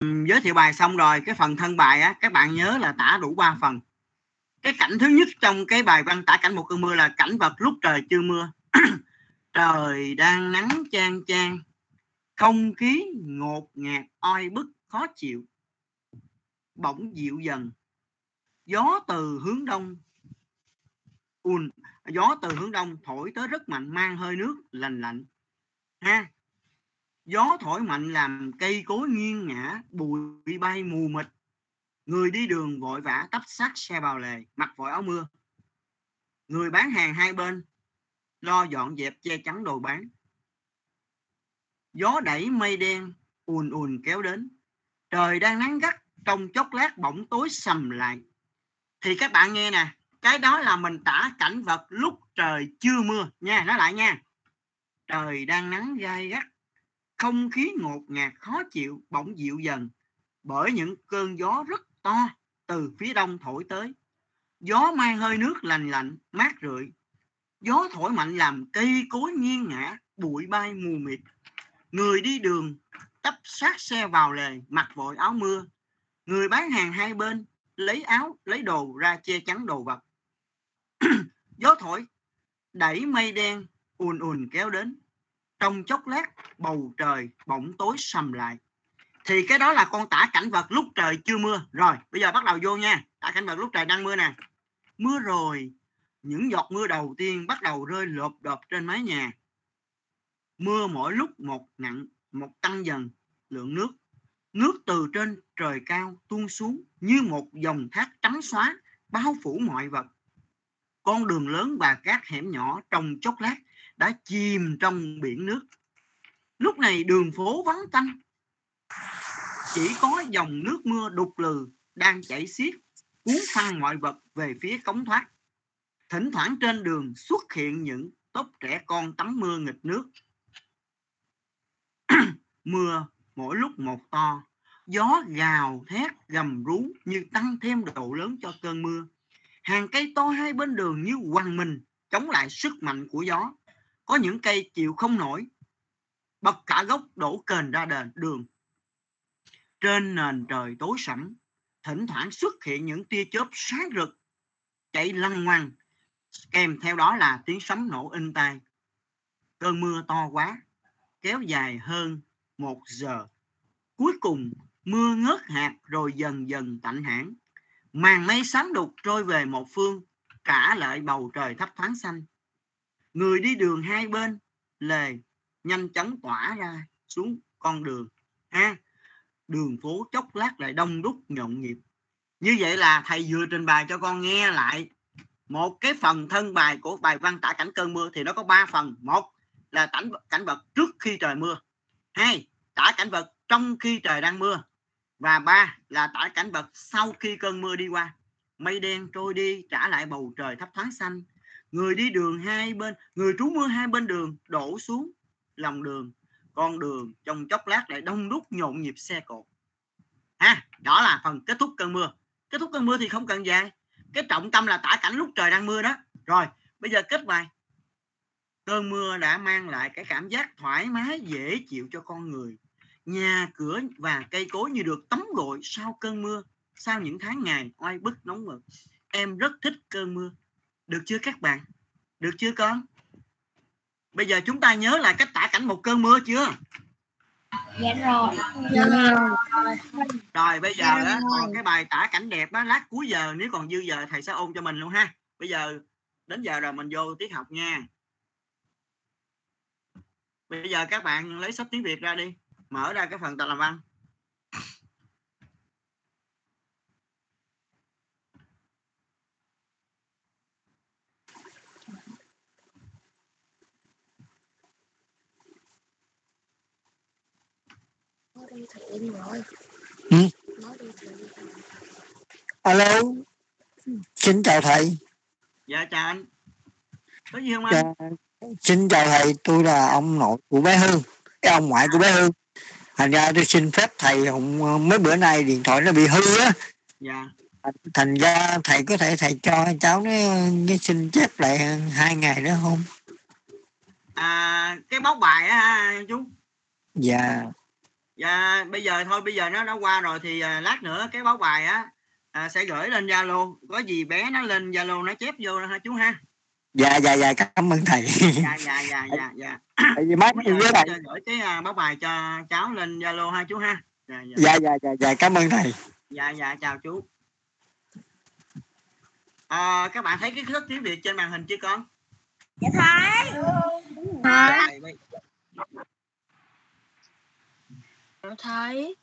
giới thiệu bài xong rồi, cái phần thân bài á, các bạn nhớ là tả đủ 3 phần. Cái cảnh thứ nhất trong cái bài văn tả cảnh một cơn mưa là cảnh vật lúc trời chưa mưa. Trời đang nắng chang chang không khí ngột ngạt, oi bức, khó chịu, bỗng dịu dần. Gió từ hướng đông un gió từ hướng đông thổi tới rất mạnh, mang hơi nước lành lạnh. Ha gió thổi mạnh làm cây cối nghiêng ngã bụi bay mù mịt. Người đi đường vội vã tấp sát xe bào lề, mặc vội áo mưa. Người bán hàng hai bên, lo dọn dẹp che chắn đồ bán. Gió đẩy mây đen, ùn ùn kéo đến. Trời đang nắng gắt, trong chốc lát bỗng tối sầm lại. Thì các bạn nghe nè, cái đó là mình tả cảnh vật lúc trời chưa mưa. Nha, nói lại nha. Trời đang nắng gai gắt không khí ngột ngạt khó chịu bỗng dịu dần bởi những cơn gió rất to từ phía đông thổi tới. Gió mang hơi nước lành lạnh, mát rượi. Gió thổi mạnh làm cây cối nghiêng ngã bụi bay mù mịt. Người đi đường tấp sát xe vào lề, mặc vội áo mưa. Người bán hàng hai bên lấy áo, lấy đồ ra che chắn đồ vật. Gió thổi đẩy mây đen ùn ùn kéo đến trong chốc lát, bầu trời bỗng tối sầm lại. Thì cái đó là con tả cảnh vật lúc trời chưa mưa. Rồi, bây giờ bắt đầu vô nha. Tả cảnh vật lúc trời đang mưa nè. Mưa rồi, những giọt mưa đầu tiên bắt đầu rơi lộp đột trên mái nhà. Mưa mỗi lúc một nặng, một tăng dần lượng nước. Nước từ trên trời cao tuôn xuống như một dòng thác trắng xóa, bao phủ mọi vật. Con đường lớn và các hẻm nhỏ trong chốc lát đã chìm trong biển nước. Lúc này đường phố vắng tanh. Chỉ có dòng nước mưa đục lừ đang chảy xiết, cuốn phăng mọi vật về phía cống thoát. Thỉnh thoảng trên đường xuất hiện những tốp trẻ con tắm mưa nghịch nước. Mưa mỗi lúc một to, gió gào thét gầm rú như tăng thêm độ lớn cho cơn mưa. Hàng cây to hai bên đường như quằn mình, chống lại sức mạnh của gió có những cây chịu không nổi, bật cả gốc đổ kền ra đền, đường. Trên nền trời tối sẫm, thỉnh thoảng xuất hiện những tia chớp sáng rực, chạy lăn ngoằn kèm theo đó là tiếng sấm nổ in tai. Cơn mưa to quá, kéo dài hơn một giờ. Cuối cùng, mưa ngớt hạt rồi dần dần tạnh hẳn. màn mây xám đục trôi về một phương, cả lại bầu trời thấp thoáng xanh người đi đường hai bên, lề, nhanh chóng tỏa ra xuống con đường. Ha, đường phố chốc lát lại đông đúc, nhộn nhịp. Như vậy là thầy vừa trình bày cho con nghe lại. Một cái phần thân bài của bài văn tả cảnh cơn mưa thì nó có ba phần. Một là cảnh cảnh vật trước khi trời mưa. Hai, tả cảnh vật trong khi trời đang mưa. Và ba là tả cảnh vật sau khi cơn mưa đi qua. Mây đen trôi đi, trả lại bầu trời thấp thoáng xanh người đi đường hai bên, người trú mưa hai bên đường, đổ xuống lòng đường. Con đường trong chốc lát lại đông đúc nhộn nhịp xe cộ. Ha, đó là phần kết thúc cơn mưa. Kết thúc cơn mưa thì không cần dài. Cái trọng tâm là tả cảnh lúc trời đang mưa đó. Rồi, bây giờ kết bài. Cơn mưa đã mang lại cái cảm giác thoải mái, dễ chịu cho con người. Nhà cửa và cây cối như được tắm gội sau cơn mưa, sau những tháng ngày oai bức nóng mực em rất thích cơn mưa được chưa các bạn? Được chưa con? Bây giờ chúng ta nhớ lại cách tả cảnh một cơn mưa chưa? Dạ rồi. Dạ rồi. rồi bây giờ Dạ á, rồi. còn cái bài tả cảnh đẹp á lát cuối giờ nếu còn dư giờ thầy sẽ ôn cho mình luôn ha. Bây giờ đến giờ rồi mình vô tiết học nha. Bây giờ các bạn lấy sách tiếng việt ra đi. Mở ra cái phần tập làm văn đi em rồi. Ừ. Nói đi. Alo, xin chào thầy. dạ chào anh có gì không anh Chào, xin chào thầy, tôi là ông nội của bé Hương, cái ông ngoại của bé Hương. Thành ra tôi xin phép thầy hôm mấy bữa nay điện thoại nó bị hư á, dạ thành ra thầy có thể thầy cho cháu nó cái xin chép lại hai ngày nữa không? à, cái bóc bài á chú Dạ, dạ bây giờ thôi bây giờ nó đã qua rồi thì à, lát nữa cái báo bài á à, sẽ gửi lên zalo. Có gì bé nó lên zalo nó chép vô ha chú ha. Dạ dạ dạ cảm ơn thầy. Dạ dạ dạ dạ dạ. Tại vì mấy Bây người giờ với thầy. gửi cái à, báo bài cho cháu lên zalo ha chú ha. Dạ dạ. Dạ dạ dạ dạ cảm ơn thầy. Dạ dạ chào chú. À, các bạn thấy cái thức tiếng việt trên màn hình chưa con? Dạ thấy. Dạ, bây- thấy.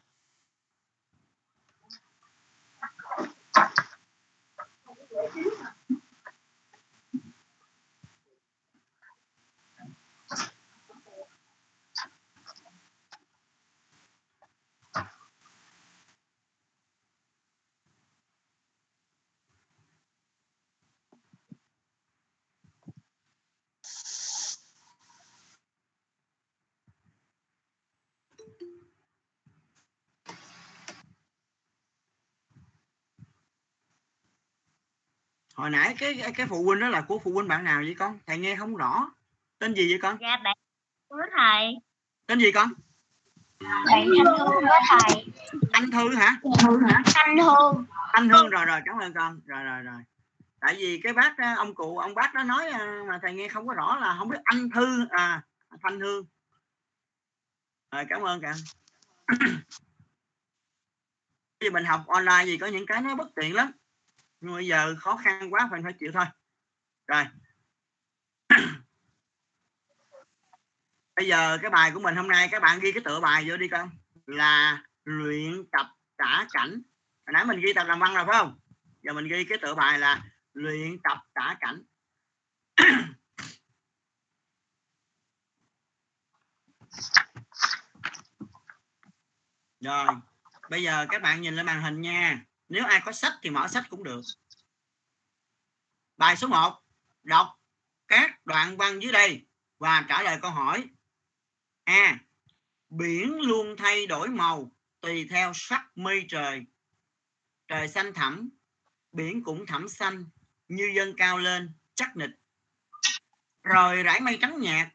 Hồi nãy cái cái phụ huynh đó là của phụ huynh bạn nào vậy con? Thầy nghe không rõ. Tên gì vậy con? Dạ bạn của thầy. tên gì con? Bạn Thanh Hương của thầy. anh thư hả? Thanh Hương. anh hương rồi rồi cảm ơn con. Rồi rồi rồi. Tại vì cái bác á, ông cụ ông bác đó nói à, mà thầy nghe không có rõ là không biết anh thư à thanh hương. Rồi cảm ơn cả vì mình học online gì có những cái nó bất tiện lắm nhưng bây giờ khó khăn quá phải phải chịu thôi. Rồi. Bây giờ cái bài của mình hôm nay, các bạn ghi cái tựa bài vô đi con. Là luyện tập tả cảnh. Hồi nãy mình ghi tập làm văn rồi, phải không? Giờ mình ghi cái tựa bài là luyện tập tả cảnh. Rồi. Bây giờ các bạn nhìn lên màn hình nha nếu ai có sách thì mở sách cũng được. Bài số 1 đọc các đoạn văn dưới đây và trả lời câu hỏi. A, biển luôn thay đổi màu tùy theo sắc mây trời. Trời xanh thẳm, biển cũng thẳm xanh, như dân cao lên, chắc nịch. Rồi rải mây trắng nhạt,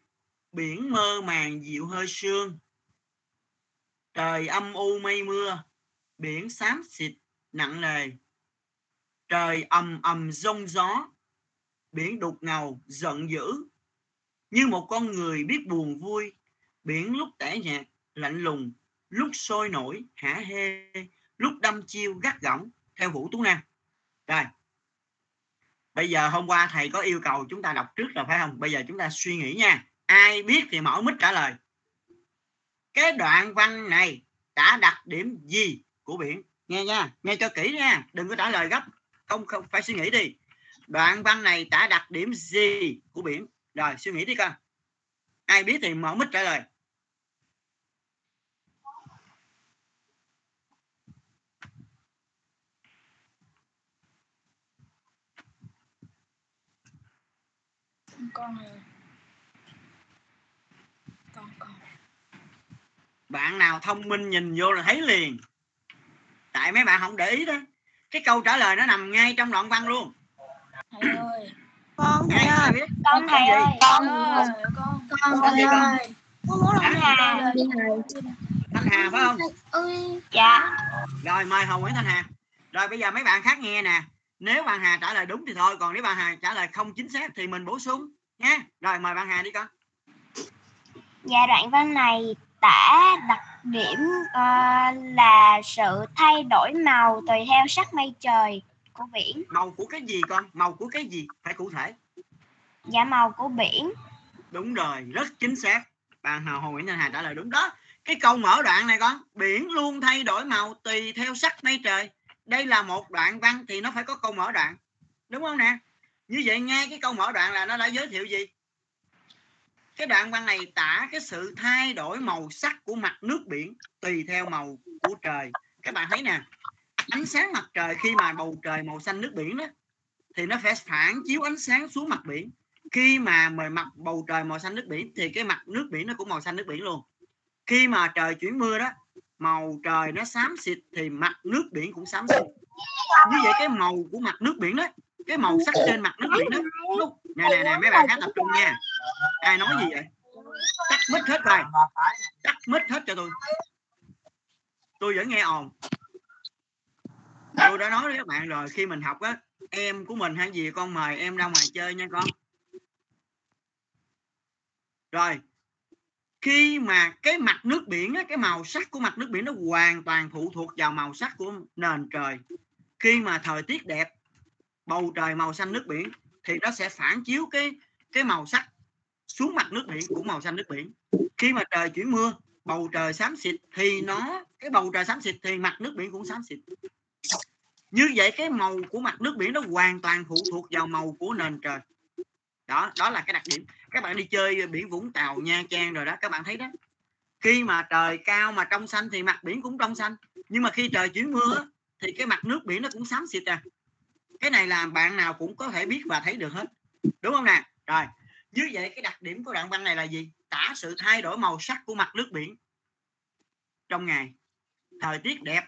biển mơ màng dịu hơi sương. Trời âm u mây mưa, biển xám xịt nặng nề. Trời ầm ầm rông gió, biển đục ngầu, giận dữ. Như một con người biết buồn vui, biển lúc tẻ nhạt, lạnh lùng, lúc sôi nổi, hả hê, lúc đâm chiêu gắt gỏng, theo vũ tú nam. Rồi, bây giờ hôm qua thầy có yêu cầu chúng ta đọc trước rồi, phải không? Bây giờ chúng ta suy nghĩ nha. Ai biết thì mở mít trả lời. Cái đoạn văn này đã đặc điểm gì của biển? Nghe nha nghe cho kỹ nha đừng có trả lời gấp. Không không phải suy nghĩ đi. Đoạn văn này đã đặc điểm gì của biển? Rồi suy nghĩ đi con ai biết thì mở mic trả lời. Con con con. Bạn nào thông minh nhìn vô là thấy liền tại mấy bạn không để ý đó. Cái câu trả lời nó nằm ngay trong đoạn văn luôn. Thầy ơi. Con ai biết? Con thầy ơi. con. Ơi con. Con. Con? ơi. Con? muốn? Thanh Hà. thanh hà phải không? Ơi. Dạ. rồi mời hồng nguyễn thanh hà. Rồi bây giờ mấy bạn khác nghe nè. Nếu bạn hà trả lời đúng thì thôi còn nếu bạn hà trả lời không chính xác thì mình bổ sung nha rồi mời bạn hà đi con. Dạ đoạn văn này tả đặc điểm ờ, là sự thay đổi màu tùy theo sắc mây trời của biển. màu của cái gì con? Màu của cái gì? Phải cụ thể. Dạ màu của biển. đúng rồi rất chính xác. Bạn hà hồ nguyễn thanh hà trả lời đúng đó. Cái câu mở đoạn này con biển luôn thay đổi màu tùy theo sắc mây trời. Đây là một đoạn văn thì nó phải có câu mở đoạn. Đúng không nè? Như vậy nghe cái câu mở đoạn là nó đã giới thiệu gì cái đoạn văn này tả cái sự thay đổi màu sắc của mặt nước biển tùy theo màu của trời. Các bạn thấy nè, ánh sáng mặt trời khi mà bầu trời màu xanh nước biển đó, thì nó phải phản chiếu ánh sáng xuống mặt biển. Khi mà mời mặt bầu trời màu xanh nước biển, thì cái mặt nước biển nó cũng màu xanh nước biển luôn. Khi mà trời chuyển mưa đó, màu trời nó xám xịt thì mặt nước biển cũng xám xịt. Như vậy cái màu của mặt nước biển đó, cái màu sắc trên mặt nước biển đó nè nè nè, mấy bạn khác tập trung nha ai nói gì vậy? Tắt mít hết rồi. Tắt mít hết cho tôi. Tôi vẫn nghe ồn. Tôi đã nói với các bạn rồi khi mình học á em của mình hay gì con mời em ra ngoài chơi nha con. Rồi khi mà cái mặt nước biển á, cái màu sắc của mặt nước biển nó hoàn toàn phụ thuộc vào màu sắc của nền trời. Khi mà thời tiết đẹp bầu trời màu xanh nước biển thì nó sẽ phản chiếu cái cái màu sắc xuống mặt nước biển cũng màu xanh nước biển. Khi mà trời chuyển mưa, bầu trời xám xịt thì nó, cái bầu trời xám xịt thì mặt nước biển cũng xám xịt. Như vậy cái màu của mặt nước biển nó hoàn toàn phụ thuộc vào màu của nền trời. Đó đó là cái đặc điểm. Các bạn đi chơi biển vũng tàu, nha trang rồi đó, các bạn thấy đó. Khi mà trời cao mà trong xanh thì mặt biển cũng trong xanh. Nhưng mà khi trời chuyển mưa thì cái mặt nước biển nó cũng xám xịt à. Cái này là bạn nào cũng có thể biết và thấy được hết. Đúng không nè? Rồi như vậy cái đặc điểm của đoạn văn này là gì? Tả sự thay đổi màu sắc của mặt nước biển. Trong ngày, thời tiết đẹp,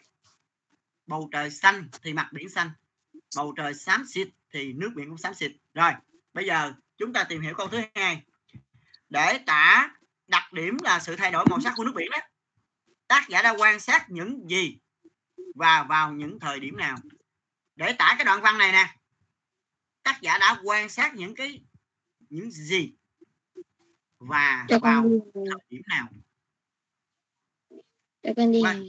bầu trời xanh thì mặt biển xanh, bầu trời xám xịt thì nước biển cũng xám xịt. Rồi, bây giờ chúng ta tìm hiểu câu thứ hai. Để tả đặc điểm là sự thay đổi màu sắc của nước biển đó, tác giả đã quan sát những gì và vào những thời điểm nào? Để tả cái đoạn văn này nè. Tác giả đã quan sát những cái những gì và cho vào thời điểm nào? Cho con đi. Vâng.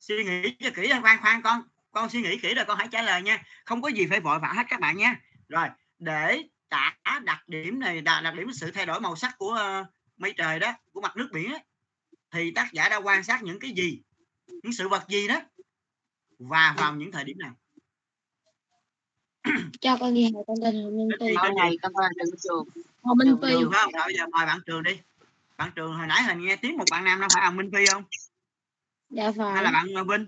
suy nghĩ cho kỹ khoan khoan con con suy nghĩ kỹ rồi con hãy trả lời nha. Không có gì phải vội vã hết các bạn nha. Rồi để tả đặc điểm này đặc, điểm sự thay đổi màu sắc của ờ, mây trời đó của mặt nước biển ấy, thì tác giả đã quan sát những cái gì những sự vật gì đó và vào những thời điểm nào cho con đi học con tên Hồ Minh Phi Cái này con là đừng trường. Hồ Minh Phi trường phải không? Rồi bây giờ mời bạn trường đi. Bạn trường hồi nãy hình nghe tiếng một bạn nam đâu phải ông minh phi không? Dạ hay phải là bạn ờ, vinh?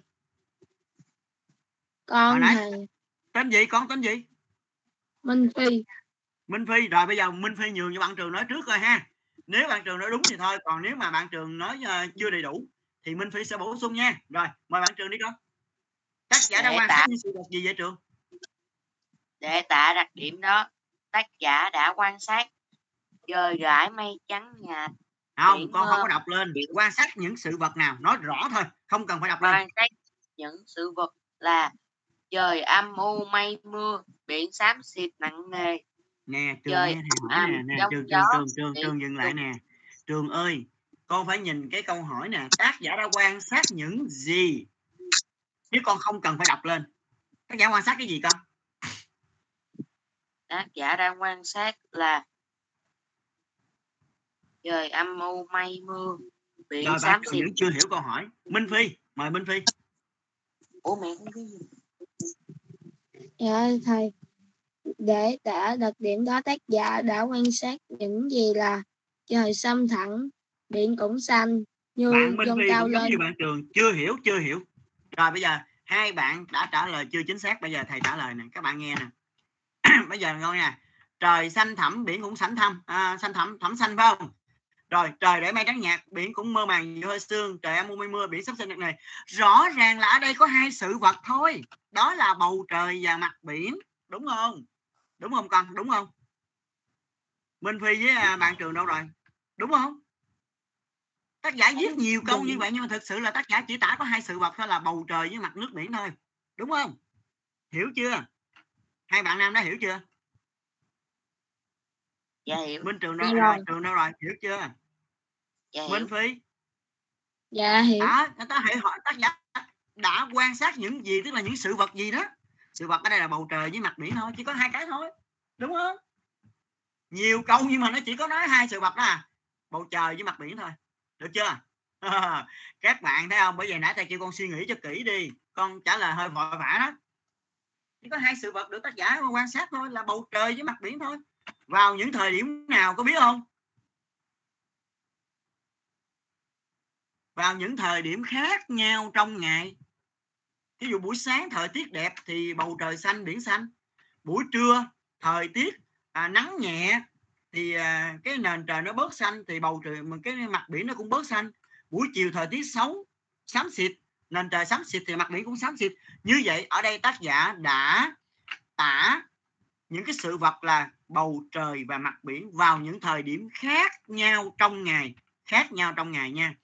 Con Hồi nãy- thầy tên gì? Con tên gì? Minh Phi. Minh Phi. Rồi bây giờ Minh Phi nhường cho bạn trường nói trước coi ha. Nếu bạn trường nói đúng thì thôi còn nếu mà bạn trường nói ờ, chưa đầy đủ thì Minh Phi sẽ bổ sung nha. Rồi mời bạn trường đi con. Tác giả đã Để quan sát những sự vật gì vậy trường để tả đặc điểm đó. Tác giả đã quan sát trời rải mây trắng nhạt không Biển con không có đọc lên. Biển- quan sát những sự vật nào nói rõ thôi không cần phải đọc lên. Quan sát những sự vật là trời âm u mây mưa biển xám xịt nặng nề. Nè trường Trời ẩm, nè nè trường trường trường trường trường dừng lại nè. Trường ơi con phải nhìn cái câu hỏi nè. Tác giả đã quan sát những gì? Chứ con không cần phải đọc lên. Tác giả quan sát cái gì con tác giả đang quan sát là trời âm u mây mưa biển rồi bạn xám xịt. vẫn chưa hiểu câu hỏi. Minh phi mời minh phi. Ủa mẹ không biết gì? Dạ thầy. Để tả đặc điểm đó tác giả đã quan sát những gì là trời xanh thẳng biển cũng xanh như bạn minh phi cao lên. như bạn trường chưa hiểu chưa hiểu. Rồi bây giờ hai bạn đã trả lời chưa chính xác bây giờ thầy trả lời nè. Các bạn nghe nè bây giờ ngon nè trời xanh thẳm biển cũng xanh thăm. À, xanh thẳm thẳm xanh phải không? Rồi trời để mây trắng nhạt biển cũng mơ màng nhiều hơi sương. Trời em mua mây mưa biển sắp xanh này. Rõ ràng là ở đây có hai sự vật thôi. Đó là bầu trời và mặt biển. Đúng không? Đúng không con? Đúng không? Minh phi với à, bạn trường đâu rồi? Đúng không? Tác giả viết nhiều câu như vậy nhưng mà thực sự là tác giả chỉ tả có hai sự vật thôi là bầu trời với mặt nước biển thôi. Đúng không? Hiểu chưa? Hai bạn nam đã hiểu chưa? Dạ hiểu. Minh trường đâu rồi? trường đâu rồi? Hiểu chưa? Dạ hiểu. Minh phi? Dạ hiểu. Đã người ta hãy hỏi tác giả đã quan sát những gì tức là những sự vật gì đó. Sự vật ở đây là bầu trời với mặt biển thôi chỉ có hai cái thôi. Đúng không? Nhiều câu nhưng mà nó chỉ có nói hai sự vật đó à. Bầu trời với mặt biển thôi. Được chưa? Các bạn thấy không? Bởi vì nãy thầy kêu con suy nghĩ cho kỹ đi. Con trả lời hơi vội vã đó chỉ có hai sự vật được tác giả quan sát thôi là bầu trời với mặt biển thôi. Vào những thời điểm nào có biết không? Vào những thời điểm khác nhau trong ngày. Ví dụ buổi sáng thời tiết đẹp thì bầu trời xanh biển xanh. Buổi trưa thời tiết à, nắng nhẹ thì à, cái nền trời nó bớt xanh thì bầu trời mà cái mặt biển nó cũng bớt xanh. Buổi chiều thời tiết xấu xám xịt nền trời xám xịt thì mặt biển cũng xám xịt. Như vậy ở đây tác giả đã tả những cái sự vật là bầu trời và mặt biển vào những thời điểm khác nhau trong ngày khác nhau trong ngày nha.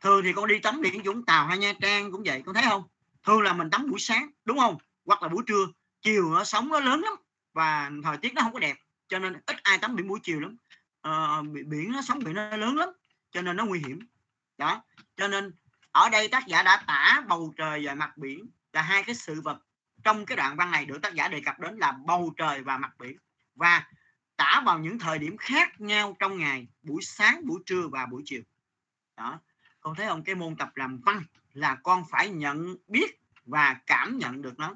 Thường thì con đi tắm biển Vũng Tàu hay Nha Trang cũng vậy con thấy không? Thường là mình tắm buổi sáng đúng không? Hoặc là buổi trưa chiều nó sóng nó lớn lắm và thời tiết nó không có đẹp cho nên ít ai tắm biển buổi chiều lắm. Ờ, biển nó sóng biển nó lớn lắm cho nên nó nguy hiểm. Đó cho nên ở đây tác giả đã tả bầu trời và mặt biển là hai cái sự vật. Trong cái đoạn văn này được tác giả đề cập đến là bầu trời và mặt biển. Và tả vào những thời điểm khác nhau trong ngày, buổi sáng, buổi trưa và buổi chiều. Đó. Con thấy không? Cái môn tập làm văn là con phải nhận biết và cảm nhận được nó.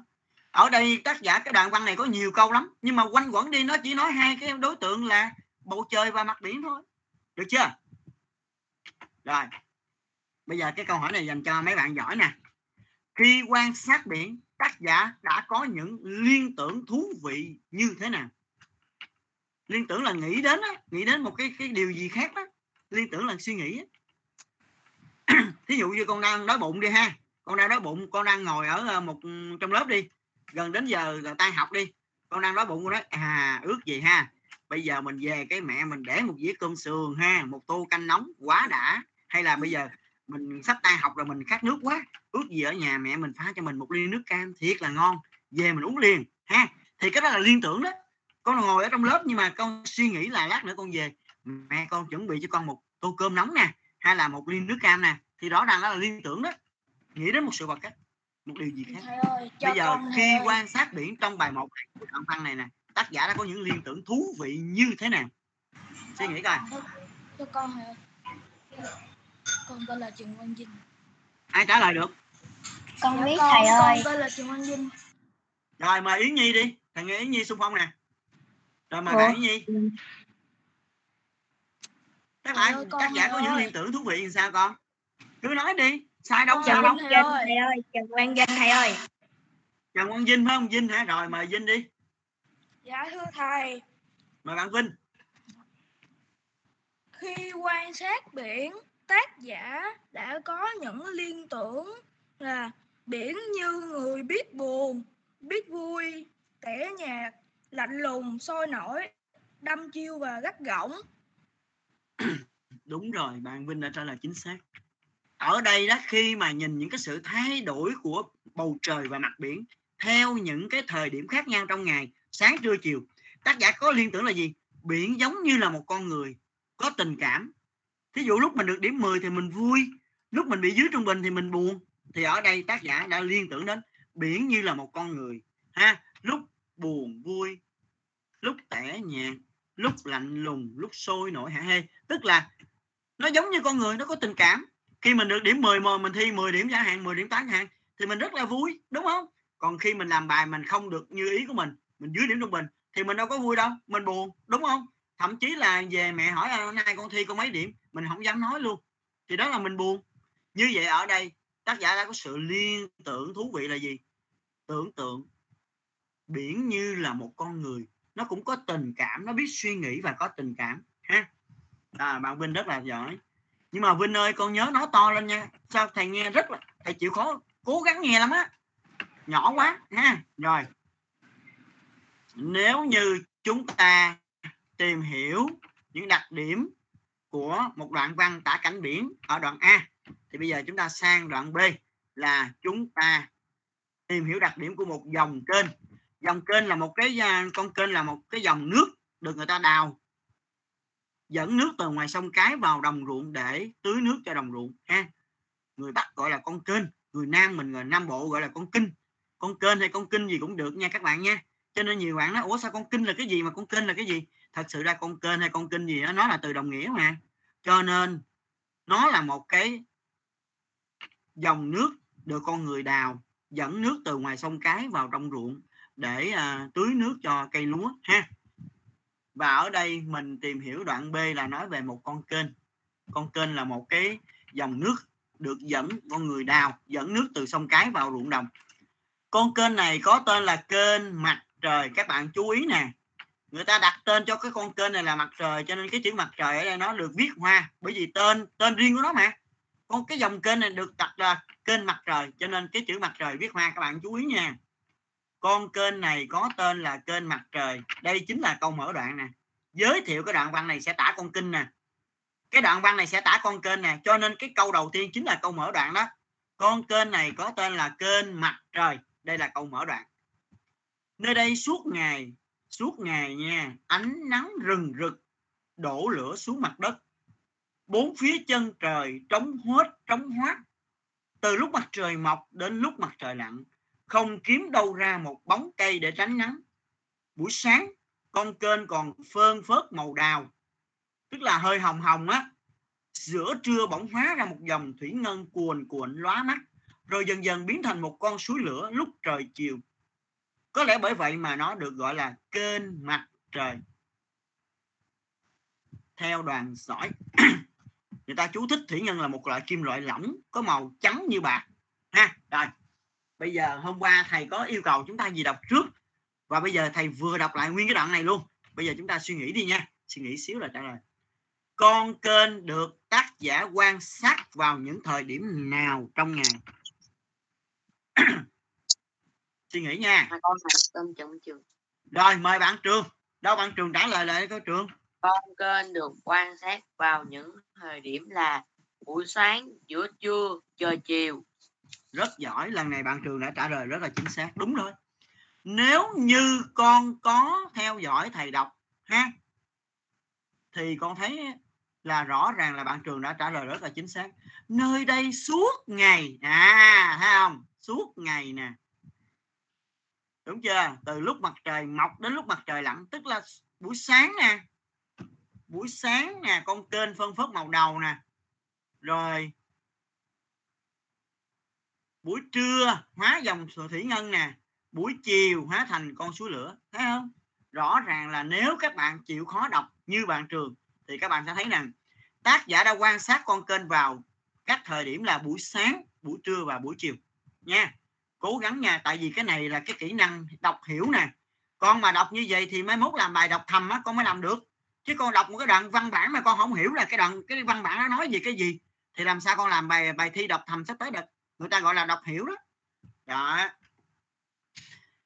Ở đây tác giả cái đoạn văn này có nhiều câu lắm, nhưng mà quanh quẩn đi nó chỉ nói hai cái đối tượng là bầu trời và mặt biển thôi. Được chưa? Rồi bây giờ cái câu hỏi này dành cho mấy bạn giỏi nè. Khi quan sát biển tác giả đã có những liên tưởng thú vị như thế nào? Liên tưởng là nghĩ đến á, nghĩ đến một cái cái điều gì khác đó liên tưởng là suy nghĩ á. thí dụ như con đang đói bụng đi ha. Con đang đói bụng con đang ngồi ở ờ, một trong lớp đi. Gần đến giờ là tan học đi. Con đang đói bụng con nói à ước gì ha. Bây giờ mình về cái mẹ mình để một dĩa cơm sườn ha một tô canh nóng quá đã. Hay là bây giờ mình sắp tan học rồi mình khát nước quá. Ước gì ở nhà mẹ mình pha cho mình một ly nước cam thiệt là ngon. Về mình uống liền ha. Thì cái đó là liên tưởng đó. Con ngồi ở trong lớp nhưng mà con suy nghĩ là lát nữa con về. Mẹ con chuẩn bị cho con một tô cơm nóng nè hay là một ly nước cam nè. Thì rõ ràng đó là liên tưởng đó. Nghĩ đến một sự vật khác một điều gì khác. Ơi bây giờ khi ơi. quan sát biển trong bài một của đoạn văn này nè tác giả đã có những liên tưởng thú vị như thế nào? Suy nghĩ coi. Cho con ơi con tên là Trần Văn Vinh. Ai trả lời được? Con Dạ biết con, thầy ơi. con tên là Trần Văn Vinh. Rồi mời yến nhi đi. Thằng nghe yến nhi xung phong nè. Rồi mời bạn yến nhi. Các Thầy bạn ơi, tác giả có những ơi. liên tưởng thú vị thì sao con? Cứ nói đi. Sai đâu Trần đâu Văn Thầy ơi. thầy ơi. Trần Văn Vinh thầy ơi. Trần quang vinh phải không? Vinh hả? Rồi mời vinh đi. Dạ thưa thầy. Mời bạn vinh. Khi quan sát biển tác giả đã có những liên tưởng là biển như người biết buồn, biết vui, tẻ nhạt, lạnh lùng, sôi nổi, đâm chiêu và gắt gỏng. Đúng rồi, bạn vinh đã trả lời chính xác. Ở đây đó, khi mà nhìn những cái sự thay đổi của bầu trời và mặt biển theo những cái thời điểm khác nhau trong ngày, sáng trưa chiều, tác giả có liên tưởng là gì? Biển giống như là một con người, có tình cảm thí dụ lúc mình được điểm 10 thì mình vui, lúc mình bị dưới trung bình thì mình buồn. Thì ở đây tác giả đã liên tưởng đến biển như là một con người, ha? Lúc buồn vui, lúc tẻ nhạt, lúc lạnh lùng, lúc sôi nổi, hả? Hê tức là nó giống như con người, nó có tình cảm. Khi mình được điểm 10 mà mình thi 10 điểm chẳng hạn 10 điểm tán hạn, thì mình rất là vui, đúng không? Còn khi mình làm bài mình không được như ý của mình mình dưới điểm trung bình, thì mình đâu có vui đâu, mình buồn, đúng không? Thậm chí là về mẹ hỏi hôm nay con thi con mấy điểm? Mình không dám nói luôn. Thì đó là mình buồn. Như vậy ở đây tác giả đã có sự liên tưởng thú vị là gì? Tưởng tượng biển như là một con người. Nó cũng có tình cảm nó biết suy nghĩ và có tình cảm ha? À, bạn Vinh rất là giỏi. Nhưng mà Vinh ơi con nhớ nói to lên nha. Sao thầy nghe rất là thầy chịu khó cố gắng nghe lắm á. Nhỏ quá ha? Rồi. Nếu như chúng ta tìm hiểu những đặc điểm của một đoạn văn tả cảnh biển ở đoạn A. Thì bây giờ chúng ta sang đoạn B là chúng ta tìm hiểu đặc điểm của một dòng kênh. Dòng kênh là một cái à, con kênh là một cái dòng nước được người ta đào, dẫn nước từ ngoài sông cái vào đồng ruộng để tưới nước cho đồng ruộng, ha. Người bắc gọi là con kênh, người nam mình người nam bộ gọi là con kinh. Con kênh hay con kinh gì cũng được nha các bạn nha. Cho nên nhiều bạn nói, ủa, sao con kinh là cái gì mà con kênh là cái gì? Thật sự ra con kênh hay con kinh gì đó nó là từ đồng nghĩa mà. Cho nên nó là một cái dòng nước được con người đào dẫn nước từ ngoài sông cái vào trong ruộng để à, tưới nước cho cây lúa ha. Và ở đây mình tìm hiểu đoạn B là nói về một con kênh. Con kênh là một cái dòng nước được dẫn con người đào dẫn nước từ sông cái vào ruộng đồng. Con kênh này có tên là kênh mặt trời. Các bạn chú ý nè người ta đặt tên cho cái con kênh này là mặt trời, cho nên cái chữ mặt trời ở đây nó được viết hoa. Bởi vì tên tên riêng của nó mà. Con cái dòng kênh này được đặt là kênh mặt trời, cho nên cái chữ mặt trời viết hoa, các bạn chú ý nha. Con kênh này có tên là kênh mặt trời. Đây chính là câu mở đoạn nè. Giới thiệu cái đoạn văn này sẽ tả con kinh nè. Cái đoạn văn này sẽ tả con kênh nè. Cho nên cái câu đầu tiên chính là câu mở đoạn đó. Con kênh này có tên là kênh mặt trời. Đây là câu mở đoạn. Nơi đây suốt ngày suốt ngày nha, ánh nắng rừng rực, đổ lửa xuống mặt đất. Bốn phía chân trời trống hết, trống hoát từ lúc mặt trời mọc đến lúc mặt trời lặn, không kiếm đâu ra một bóng cây để tránh nắng. Buổi sáng, con kênh còn phơn phớt màu đào, tức là hơi hồng hồng á. Giữa trưa bỗng hóa ra một dòng thủy ngân cuồn cuộn lóa mắt, rồi dần dần biến thành một con suối lửa lúc trời chiều có lẽ bởi vậy mà nó được gọi là kênh mặt trời. Theo đoàn sỏi, người ta chú thích thủy ngân là một loại kim loại lỏng có màu trắng như bạc. Ha, rồi. Bây giờ hôm qua thầy có yêu cầu chúng ta gì đọc trước? Và bây giờ thầy vừa đọc lại nguyên cái đoạn này luôn. Bây giờ chúng ta suy nghĩ đi nha. Suy nghĩ xíu là trả lời. Con kênh được tác giả quan sát vào những thời điểm nào trong ngày? suy nghĩ nha. Con này cơm trong trường. Rồi mời bạn trường. Đâu bạn trường trả lời lại có trường? Con kênh được quan sát vào những thời điểm là buổi sáng giữa trưa trời chiều. Rất giỏi lần này bạn trường đã trả lời rất là chính xác. Đúng rồi. Nếu như con có theo dõi thầy đọc ha thì con thấy là rõ ràng là bạn trường đã trả lời rất là chính xác. Nơi đây suốt ngày à thấy không? Suốt ngày nè đúng chưa? Từ lúc mặt trời mọc đến lúc mặt trời lặn, tức là buổi sáng nè. Buổi sáng nè, con kênh phân phớt màu đầu nè. Rồi, buổi trưa, hóa dòng thủy ngân nè. Buổi chiều, hóa thành con suối lửa. Thấy không? Rõ ràng là nếu các bạn chịu khó đọc như bạn trường, thì các bạn sẽ thấy rằng tác giả đã quan sát con kênh vào các thời điểm là buổi sáng, buổi trưa và buổi chiều nha cố gắng nha, tại vì cái này là cái kỹ năng đọc hiểu nè. Con mà đọc như vậy thì mai mốt làm bài đọc thầm á, con mới làm được. Chứ con đọc một cái đoạn văn bản mà con không hiểu là cái đoạn, cái văn bản nó nói gì, cái gì, thì làm sao con làm bài bài thi đọc thầm sắp tới được? Người ta gọi là đọc hiểu đó. Đó.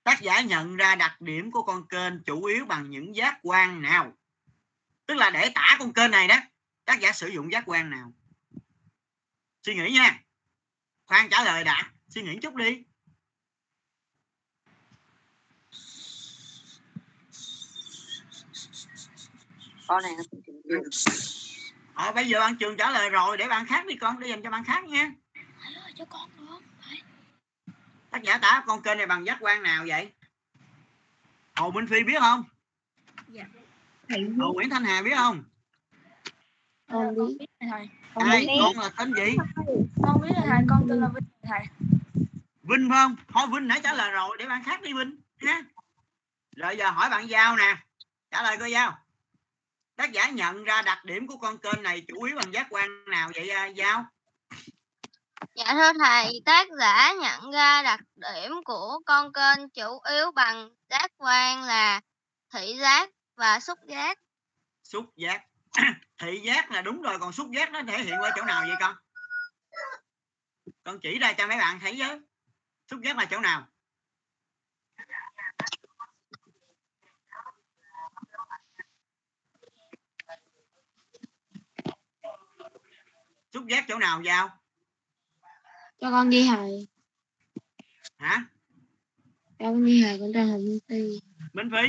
Tác giả nhận ra đặc điểm của con kênh chủ yếu bằng những giác quan nào? Tức là để tả con kênh này đó, tác giả sử dụng giác quan nào? Suy nghĩ nha. Khoan trả lời đã, suy nghĩ chút đi. Con này ờ, bây giờ bạn trường trả lời rồi để bạn khác đi con để dành cho bạn khác nha. Ơi cho con nữa tác giả tả con kênh này bằng giác quan nào vậy? Hồ minh phi biết không? Hồ nguyễn thanh hà biết không? Con biết thầy. Thầy ai con là tên gì? Con biết thầy con tên là Vinh thầy. Vinh phải không? Thôi vinh nãy trả lời rồi để bạn khác đi vinh ha. Rồi giờ hỏi bạn giao nè. Trả lời coi giao tác giả nhận ra đặc điểm của con kênh này chủ yếu bằng giác quan nào vậy à, giao? Dạ thưa thầy, tác giả nhận ra đặc điểm của con kênh chủ yếu bằng giác quan là thị giác và xúc giác. xúc giác. Thị giác là đúng rồi còn xúc giác nó thể hiện qua chỗ nào vậy con? Con chỉ ra cho mấy bạn thấy với xúc giác là chỗ nào xúc giác chỗ nào giao? Cho con ghi thầy hả? Cho con ghi thầy con tên là Minh Phi. Minh phi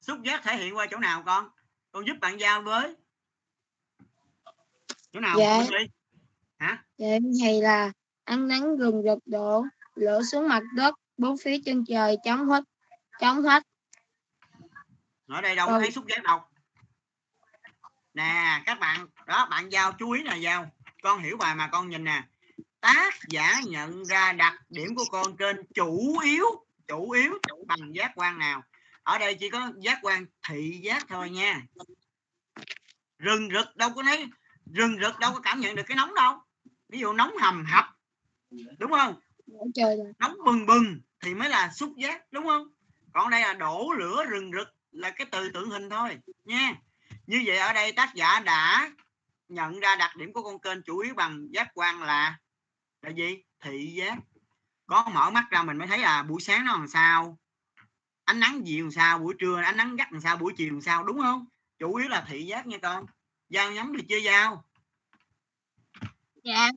xúc giác thể hiện qua chỗ nào con? Con giúp bạn giao với. Chỗ nào Dạ. minh phi? Để thầy là ánh nắng rừng rực đổ lửa xuống mặt đất bốn phía chân trời chống hết chống hết ở đây đâu có Ừ. thấy xúc giác đâu. Nè các bạn đó bạn giao chú ý là giao con hiểu bài mà con nhìn nè. Tác giả nhận ra đặc điểm của con trên chủ yếu chủ yếu bằng giác quan nào? Ở đây chỉ có giác quan thị giác thôi nha. Rừng rực đâu có thấy, rừng rực đâu có cảm nhận được cái nóng đâu. Ví dụ nóng hầm hập, đúng không? Nóng bừng bừng thì mới là xúc giác, đúng không? Còn đây là đổ lửa rừng rực là cái từ tượng hình thôi, nha. Như vậy ở đây tác giả đã nhận ra đặc điểm của con kênh chủ yếu bằng giác quan là là gì? Thị giác. Có mở mắt ra mình mới thấy là buổi sáng nó làm sao? Ánh nắng dịu làm sao? Buổi trưa ánh nắng gắt làm sao? Buổi chiều làm sao? Đúng không? Chủ yếu là thị giác nha con. Giao nhắm được chưa giao. Dạ.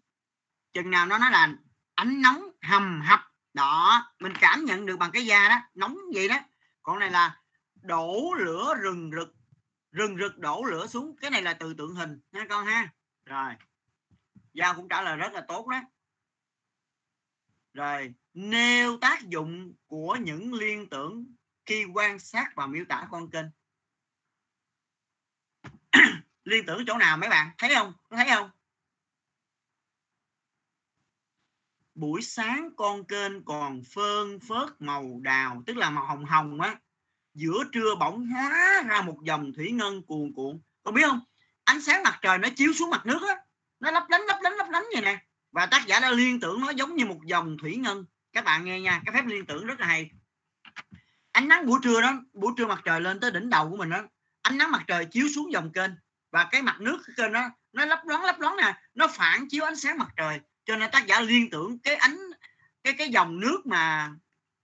Chừng nào nó nói là ánh nóng hầm hập đó mình cảm nhận được bằng cái da đó nóng vậy đó. Còn này là đổ lửa rừng rực rừng rực đổ lửa xuống. Cái này là từ tượng hình nha con ha. Rồi. Giao cũng trả lời rất là tốt đó. Rồi. Nêu tác dụng của những liên tưởng khi quan sát và miêu tả con kênh. Liên tưởng chỗ nào mấy bạn? Thấy không? Có thấy không? Buổi sáng con kênh còn phơn phớt màu đào, tức là màu hồng hồng á giữa trưa bỗng hóa ra một dòng thủy ngân cuồn cuộn. Con biết không? Ánh sáng mặt trời nó chiếu xuống mặt nước á. Nó lấp lánh lấp lánh lấp lánh vậy nè. Và tác giả đã liên tưởng nó giống như một dòng thủy ngân. Các bạn nghe nha, cái phép liên tưởng rất là hay. Ánh nắng buổi trưa đó, buổi trưa mặt trời lên tới đỉnh đầu của mình đó ánh nắng mặt trời chiếu xuống dòng kênh. Và cái mặt nước cái kênh đó, nó lấp lóng lấp lóng nè. Nó phản chiếu ánh sáng mặt trời. Cho nên tác giả liên tưởng cái ánh, cái cái dòng nước mà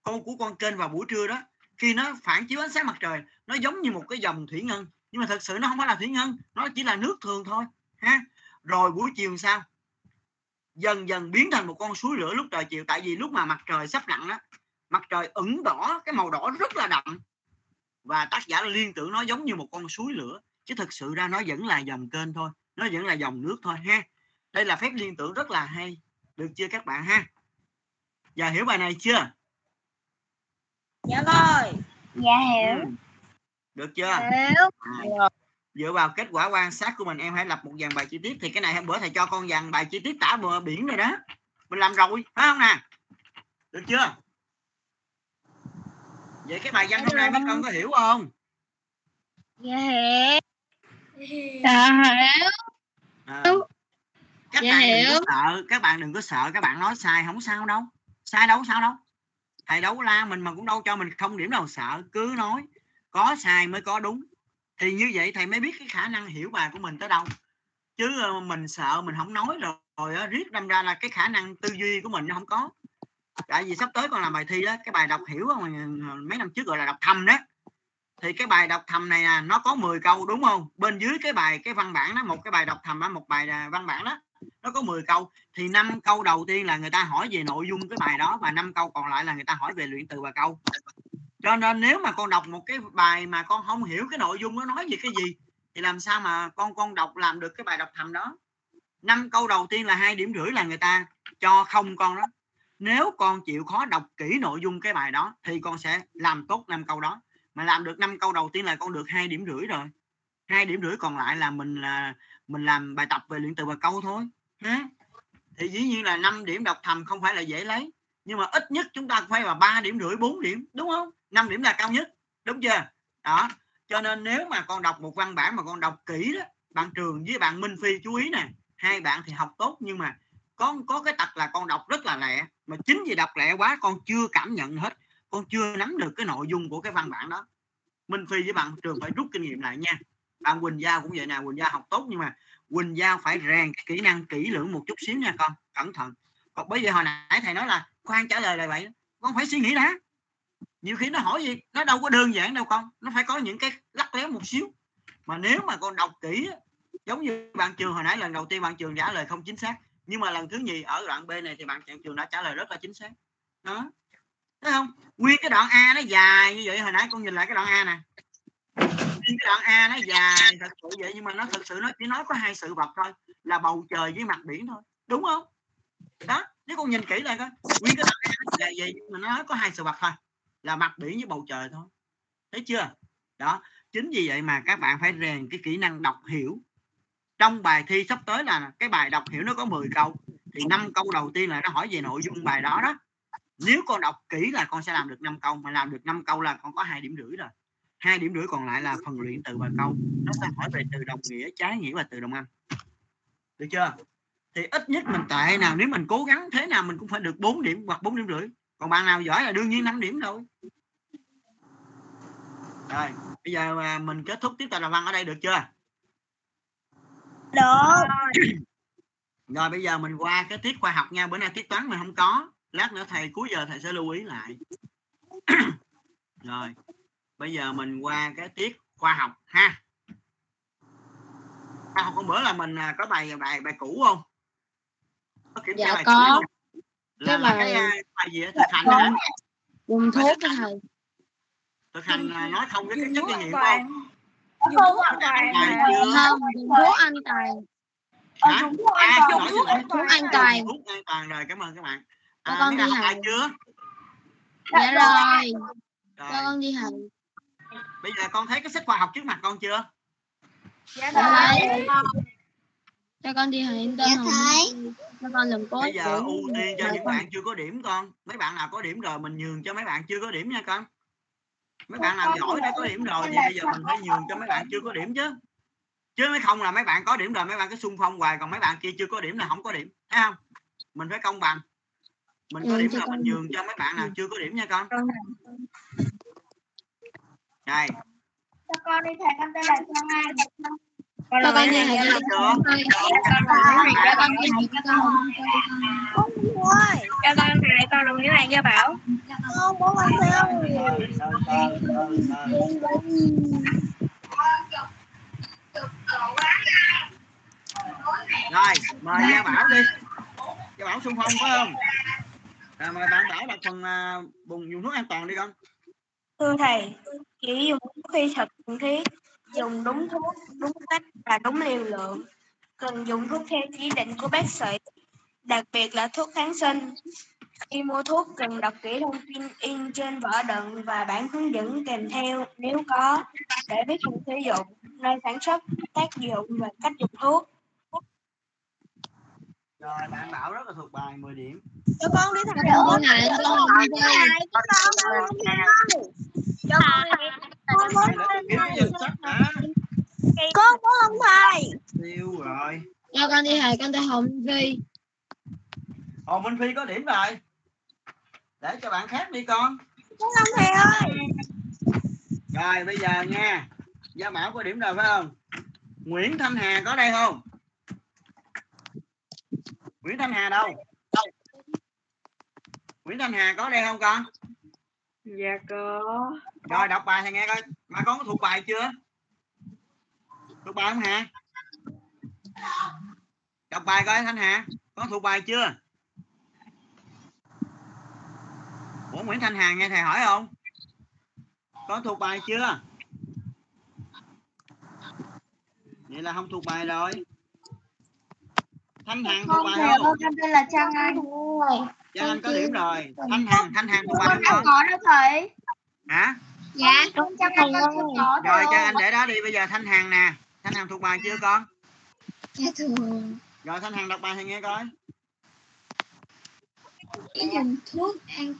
con, của con kênh vào buổi trưa đó khi nó phản chiếu ánh sáng mặt trời, nó giống như một cái dòng thủy ngân. Nhưng mà thật sự nó không phải là thủy ngân, nó chỉ là nước thường thôi, ha? Rồi buổi chiều sao? Dần dần biến thành một con suối lửa lúc trời chiều. Tại vì lúc mà mặt trời sắp lặn đó mặt trời ửng đỏ, cái màu đỏ rất là đậm. Và tác giả liên tưởng nó giống như một con suối lửa, chứ thực sự ra nó vẫn là dòng kênh thôi, nó vẫn là dòng nước thôi, ha? Đây là phép liên tưởng rất là hay. Được chưa các bạn, ha? Giờ hiểu bài này chưa? Dạ rồi. dạ hiểu Ừ. được chưa hiểu À, dựa vào kết quả quan sát của mình em hãy lập một dàn bài chi tiết thì cái này hôm bữa thầy cho con dàn bài chi tiết tả bờ biển rồi đó mình làm rồi phải không nè được chưa vậy cái bài văn hôm nay mấy con có hiểu không dạ hiểu Dạ hiểu. à, Đúng. các Dạ bạn đừng hiểu. có sợ các bạn đừng có sợ các bạn nói sai không sao đâu sai đâu sao đâu thầy đấu la mình mà cũng đâu cho mình không điểm nào sợ, cứ nói, có sai mới có đúng. Thì như vậy thầy mới biết cái khả năng hiểu bài của mình tới đâu. Chứ ờ, mình sợ, mình không nói rồi rồi riết đâm ra là cái khả năng tư duy của mình nó không có. Tại vì sắp tới còn làm bài thi đó, cái bài đọc hiểu mà ờ, mấy năm trước gọi là đọc thầm đó thì cái bài đọc thầm này à nó có 10 câu, đúng không? Bên dưới cái bài, cái văn bản đó, một cái bài đọc thầm đó một bài văn bản đó, nó có 10 câu. Thì năm câu đầu tiên là người ta hỏi về nội dung cái bài đó và năm câu còn lại là người ta hỏi về luyện từ và câu. Cho nên nếu mà con đọc một cái bài mà con không hiểu cái nội dung nó nói về cái gì, thì làm sao mà con con đọc làm được cái bài đọc thầm đó? Năm câu đầu tiên là hai điểm rưỡi là người ta cho không con đó. Nếu con chịu khó đọc kỹ nội dung cái bài đó, thì con sẽ làm tốt năm câu đó mà làm được năm câu đầu tiên là con được hai điểm rưỡi rồi. Hai điểm rưỡi còn lại là mình là, mình làm bài tập về luyện từ và câu thôi. Ha thì dĩ nhiên là 5 điểm đọc thầm không phải là dễ lấy. Nhưng mà ít nhất chúng ta phải là ba điểm rưỡi 4 điểm, đúng không? 5 điểm là cao nhất, đúng chưa? Đó. Cho nên nếu mà con đọc một văn bản mà con đọc kỹ đó, bạn trường với bạn minh phi chú ý nè, hai bạn thì học tốt nhưng mà con có cái tật là con đọc rất là lẹ, mà chính vì đọc lẹ quá con chưa cảm nhận hết con chưa nắm được cái nội dung của cái văn bản đó. Minh phi với bạn trường phải rút kinh nghiệm lại nha. Bạn quỳnh giao cũng vậy nè, quỳnh giao học tốt nhưng mà quỳnh giao phải rèn kỹ năng kỹ lưỡng một chút xíu nha con, cẩn thận. Còn bởi vì hồi nãy thầy nói là khoan trả lời là vậy, con phải suy nghĩ đã. Nhiều khi nó hỏi gì, nó đâu có đơn giản đâu con, nó phải có những cái lắc léo một xíu. Mà nếu mà con đọc kỹ giống như bạn trường hồi nãy, lần đầu tiên bạn trường trả lời không chính xác, nhưng mà lần thứ nhì ở đoạn B này thì bạn trường đã trả lời rất là chính xác. Đó thấy không? Nguyên cái đoạn A nó dài như vậy, hồi nãy con nhìn lại cái đoạn A nè. Nguyên cái đoạn A nó dài, thật sự vậy, nhưng mà nó thật sự nó chỉ nói có hai sự vật thôi, là bầu trời với mặt biển thôi. Đúng không? Đó, nếu con nhìn kỹ lại coi. Nguyên cái đoạn A nó dài vậy, nhưng mà nó nói có hai sự vật thôi, là mặt biển với bầu trời thôi. Thấy chưa? Đó, chính vì vậy mà các bạn phải rèn cái kỹ năng đọc hiểu. Trong bài thi sắp tới là cái bài đọc hiểu nó có 10 câu, thì năm câu đầu tiên là nó hỏi về nội dung bài đó đó nếu con đọc kỹ là con sẽ làm được 5 câu mà làm được 5 câu là con có hai điểm rưỡi rồi. Hai điểm rưỡi còn lại là phần luyện từ và câu. Nó sẽ hỏi về từ đồng nghĩa trái nghĩa và từ đồng âm. Được chưa? Thì ít nhất mình tệ nào nếu mình cố gắng thế nào mình cũng phải được 4 điểm hoặc 4 điểm rưỡi. Còn bạn nào giỏi là đương nhiên 5 điểm thôi rồi bây giờ à, mình kết thúc tiếp tục làm văn ở đây được chưa? Được. Rồi bây giờ mình qua cái tiết khoa học nha. Bữa nay tiết toán mình không có lát nữa thầy cuối giờ thầy sẽ lưu ý lại. Rồi bây giờ mình qua cái tiết khoa học ha. Khoa học hôm bữa là mình à, có bài bài bài cũ không? Có kiểm Dạ, tra bài có. là, Cái là cái bài- à, bài gì á? thực hành hả? Dùng thuốc thầy. Thực hành à, nói không với cái chất nghiệm toàn không? dùng thuốc an toàn bài là chưa? Không dùng thuốc an toàn. Hả dùng thuốc an à toàn dùng thuốc an toàn rồi cảm ơn các bạn à, con đi học. Bài chưa dạ rồi. rồi. Cho con đi học. Bây giờ con thấy cái sách khoa học trước mặt con chưa? Dạ Dạ rồi. thấy. cho con đi học tên Dạ thấy. cho con làm cốt bây giờ ưu tiên cho bài những con. bạn chưa có điểm con. Mấy bạn nào có điểm rồi mình nhường cho mấy bạn chưa có điểm nha con. Mấy bạn nào giỏi đã có điểm rồi thì bây giờ mình phải nhường cho mấy bạn chưa có điểm chứ. Chứ mấy không là mấy bạn có điểm rồi mấy bạn cứ xung phong hoài còn mấy bạn kia chưa có điểm là không có điểm. Thấy không? Mình phải công bằng mình có Ừ, điểm con- mình nhường cho mấy bạn nào chưa có điểm nha con Con- này cho con đi thầy con tên là Trang cho con cho con học cho con học cho con này con đồng nghĩa này cho bảo con bố con theo rồi mời gia bảo đi gia bảo xung phong phải không à, mời bạn bảo đọc phần à, bùng dùng thuốc an toàn đi con. Thưa thầy chỉ dùng thuốc khi thật cần thiết dùng đúng thuốc đúng cách và đúng liều lượng. Cần dùng thuốc theo chỉ định của bác sĩ đặc biệt là thuốc kháng sinh. Khi mua thuốc cần đọc kỹ thông tin in trên vỏ đựng và bản hướng dẫn kèm theo nếu có để biết dùng sử dụng nơi sản xuất tác dụng và cách dùng thuốc rồi bạn bảo rất là thuộc bài 10 điểm. Cho con đi thầy cho con đi học cho con học đi cho con Đây, để tôi kiếm cái danh sách đã con có không thầy tiêu rồi. Cho con đi học con tên hồng vi Hồ Minh Phi có điểm rồi để cho bạn khác đi con. Không thầy ơi. Rồi bây giờ nha. Gia Bảo có điểm rồi phải không? Nguyễn Thanh Hà có đây không Nguyễn Thanh Hà đâu? Nguyễn Thanh Hà có đây không con? Dạ có. Rồi đọc bài thầy nghe coi. Bà con có thuộc bài chưa? Thuộc bài không Hà? Đọc bài coi Thanh Hà. Có thuộc bài chưa? Ủa Nguyễn Thanh Hà nghe thầy hỏi không? Có thuộc bài chưa? Vậy là không thuộc bài rồi Thanh Hằng thuộc bài không con tên là Trang Anh. Trang Anh có điểm rồi. Thanh Hằng Thanh Hằng thuộc bài không con có đâu thầy. Hả? Dạ con Trang Anh con chưa có rồi Trang Anh để đó đi bây giờ Thanh Hằng nè. Thanh Hằng thuộc bài chưa con? Dạ thường rồi Thanh Hằng đọc bài thầy nghe coi. Chỉ dùng thuốc an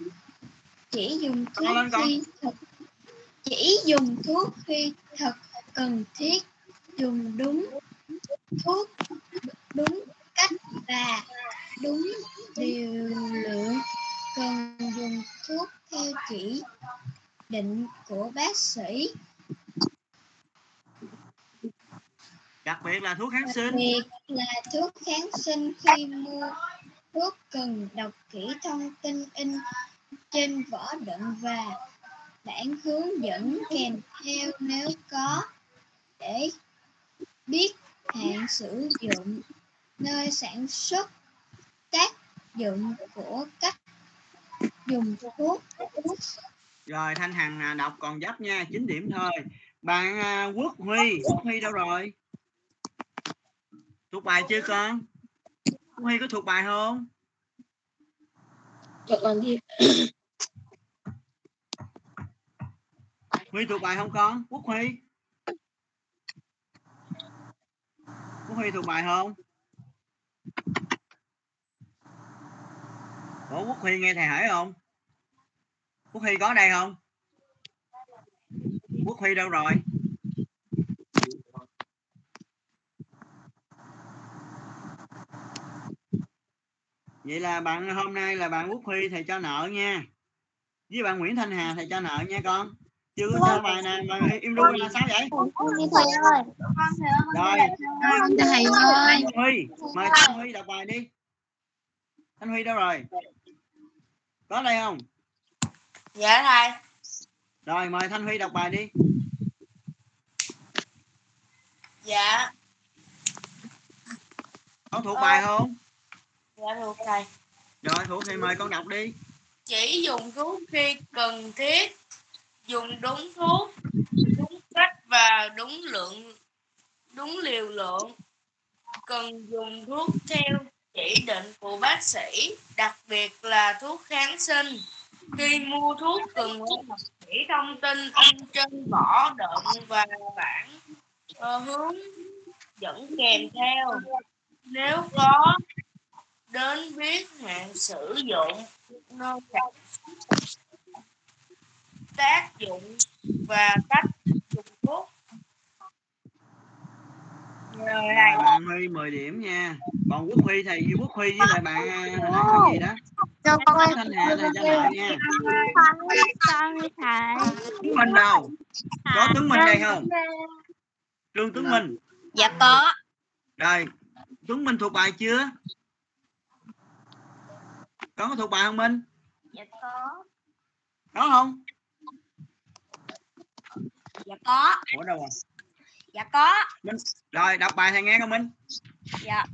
chỉ dùng thuốc lên khi thật. Chỉ dùng thuốc khi thật cần thiết. Dùng đúng. Thuốc đúng cách và đúng liều lượng cần dùng thuốc theo chỉ định của bác sĩ. Đặc biệt là thuốc kháng đặc sinh. biệt là thuốc kháng sinh khi mua thuốc cần đọc kỹ thông tin in trên vỏ đựng và bản hướng dẫn kèm theo nếu có để biết hạn sử dụng nơi sản xuất tác dụng của cách dùng thuốc. Rồi Thanh Hằng à, đọc còn dấp nha 9 điểm thôi. Bạn à, Quốc Huy Quốc Huy đâu rồi? Thuộc bài chưa con? Quốc Huy có thuộc bài không? Cho con đi Huy thuộc bài không con? Quốc Huy. Quốc Huy thuộc bài không Ủa Quốc Huy nghe thầy hỏi không? Quốc Huy có đây không? Quốc Huy đâu rồi? Vậy là bạn hôm nay là bạn Quốc Huy thầy cho nợ nha. Với bạn Nguyễn Thanh Hà thầy cho nợ nha con. Chưa có cho bài nào mà im ru là sao vậy? Thầy ơi. Rồi. Thầy ơi mời Thanh Huy đọc bài đi Thanh Huy đâu rồi? Có đây không? Dạ thầy rồi mời Thanh Huy đọc bài đi. Dạ. Có thuộc bài không? Dạ được thầy. rồi thủ thì mời con đọc đi. Chỉ dùng thuốc khi cần thiết, dùng đúng thuốc, đúng cách và đúng lượng, đúng liều lượng. Cần dùng thuốc theo chỉ định của bác sĩ, đặc biệt là thuốc kháng sinh. Khi mua thuốc cần quan bác sĩ thông tin in trên vỏ đựng và bản uh, ờ, hướng dẫn kèm theo. Nếu có đến biết hạn sử dụng nơi tác dụng và cách dùng thuốc rồi rồi này bạn Huy 10 điểm nha. Còn Quốc Huy thầy Quốc Huy với lại bạn à, hồi nãy có gì đó? Cho con Thanh Hà thầy cho lại nha? Con thầy Minh đâu? Có Tướng Minh đây không? Trương Tướng Minh. Dạ có. Rồi Tướng Minh thuộc bài chưa? Có có thuộc bài không Minh? Dạ có. Có không? Dạ có. Ủa đâu rồi dạ có. Rồi đọc bài thầy nghe không Minh. Dạ.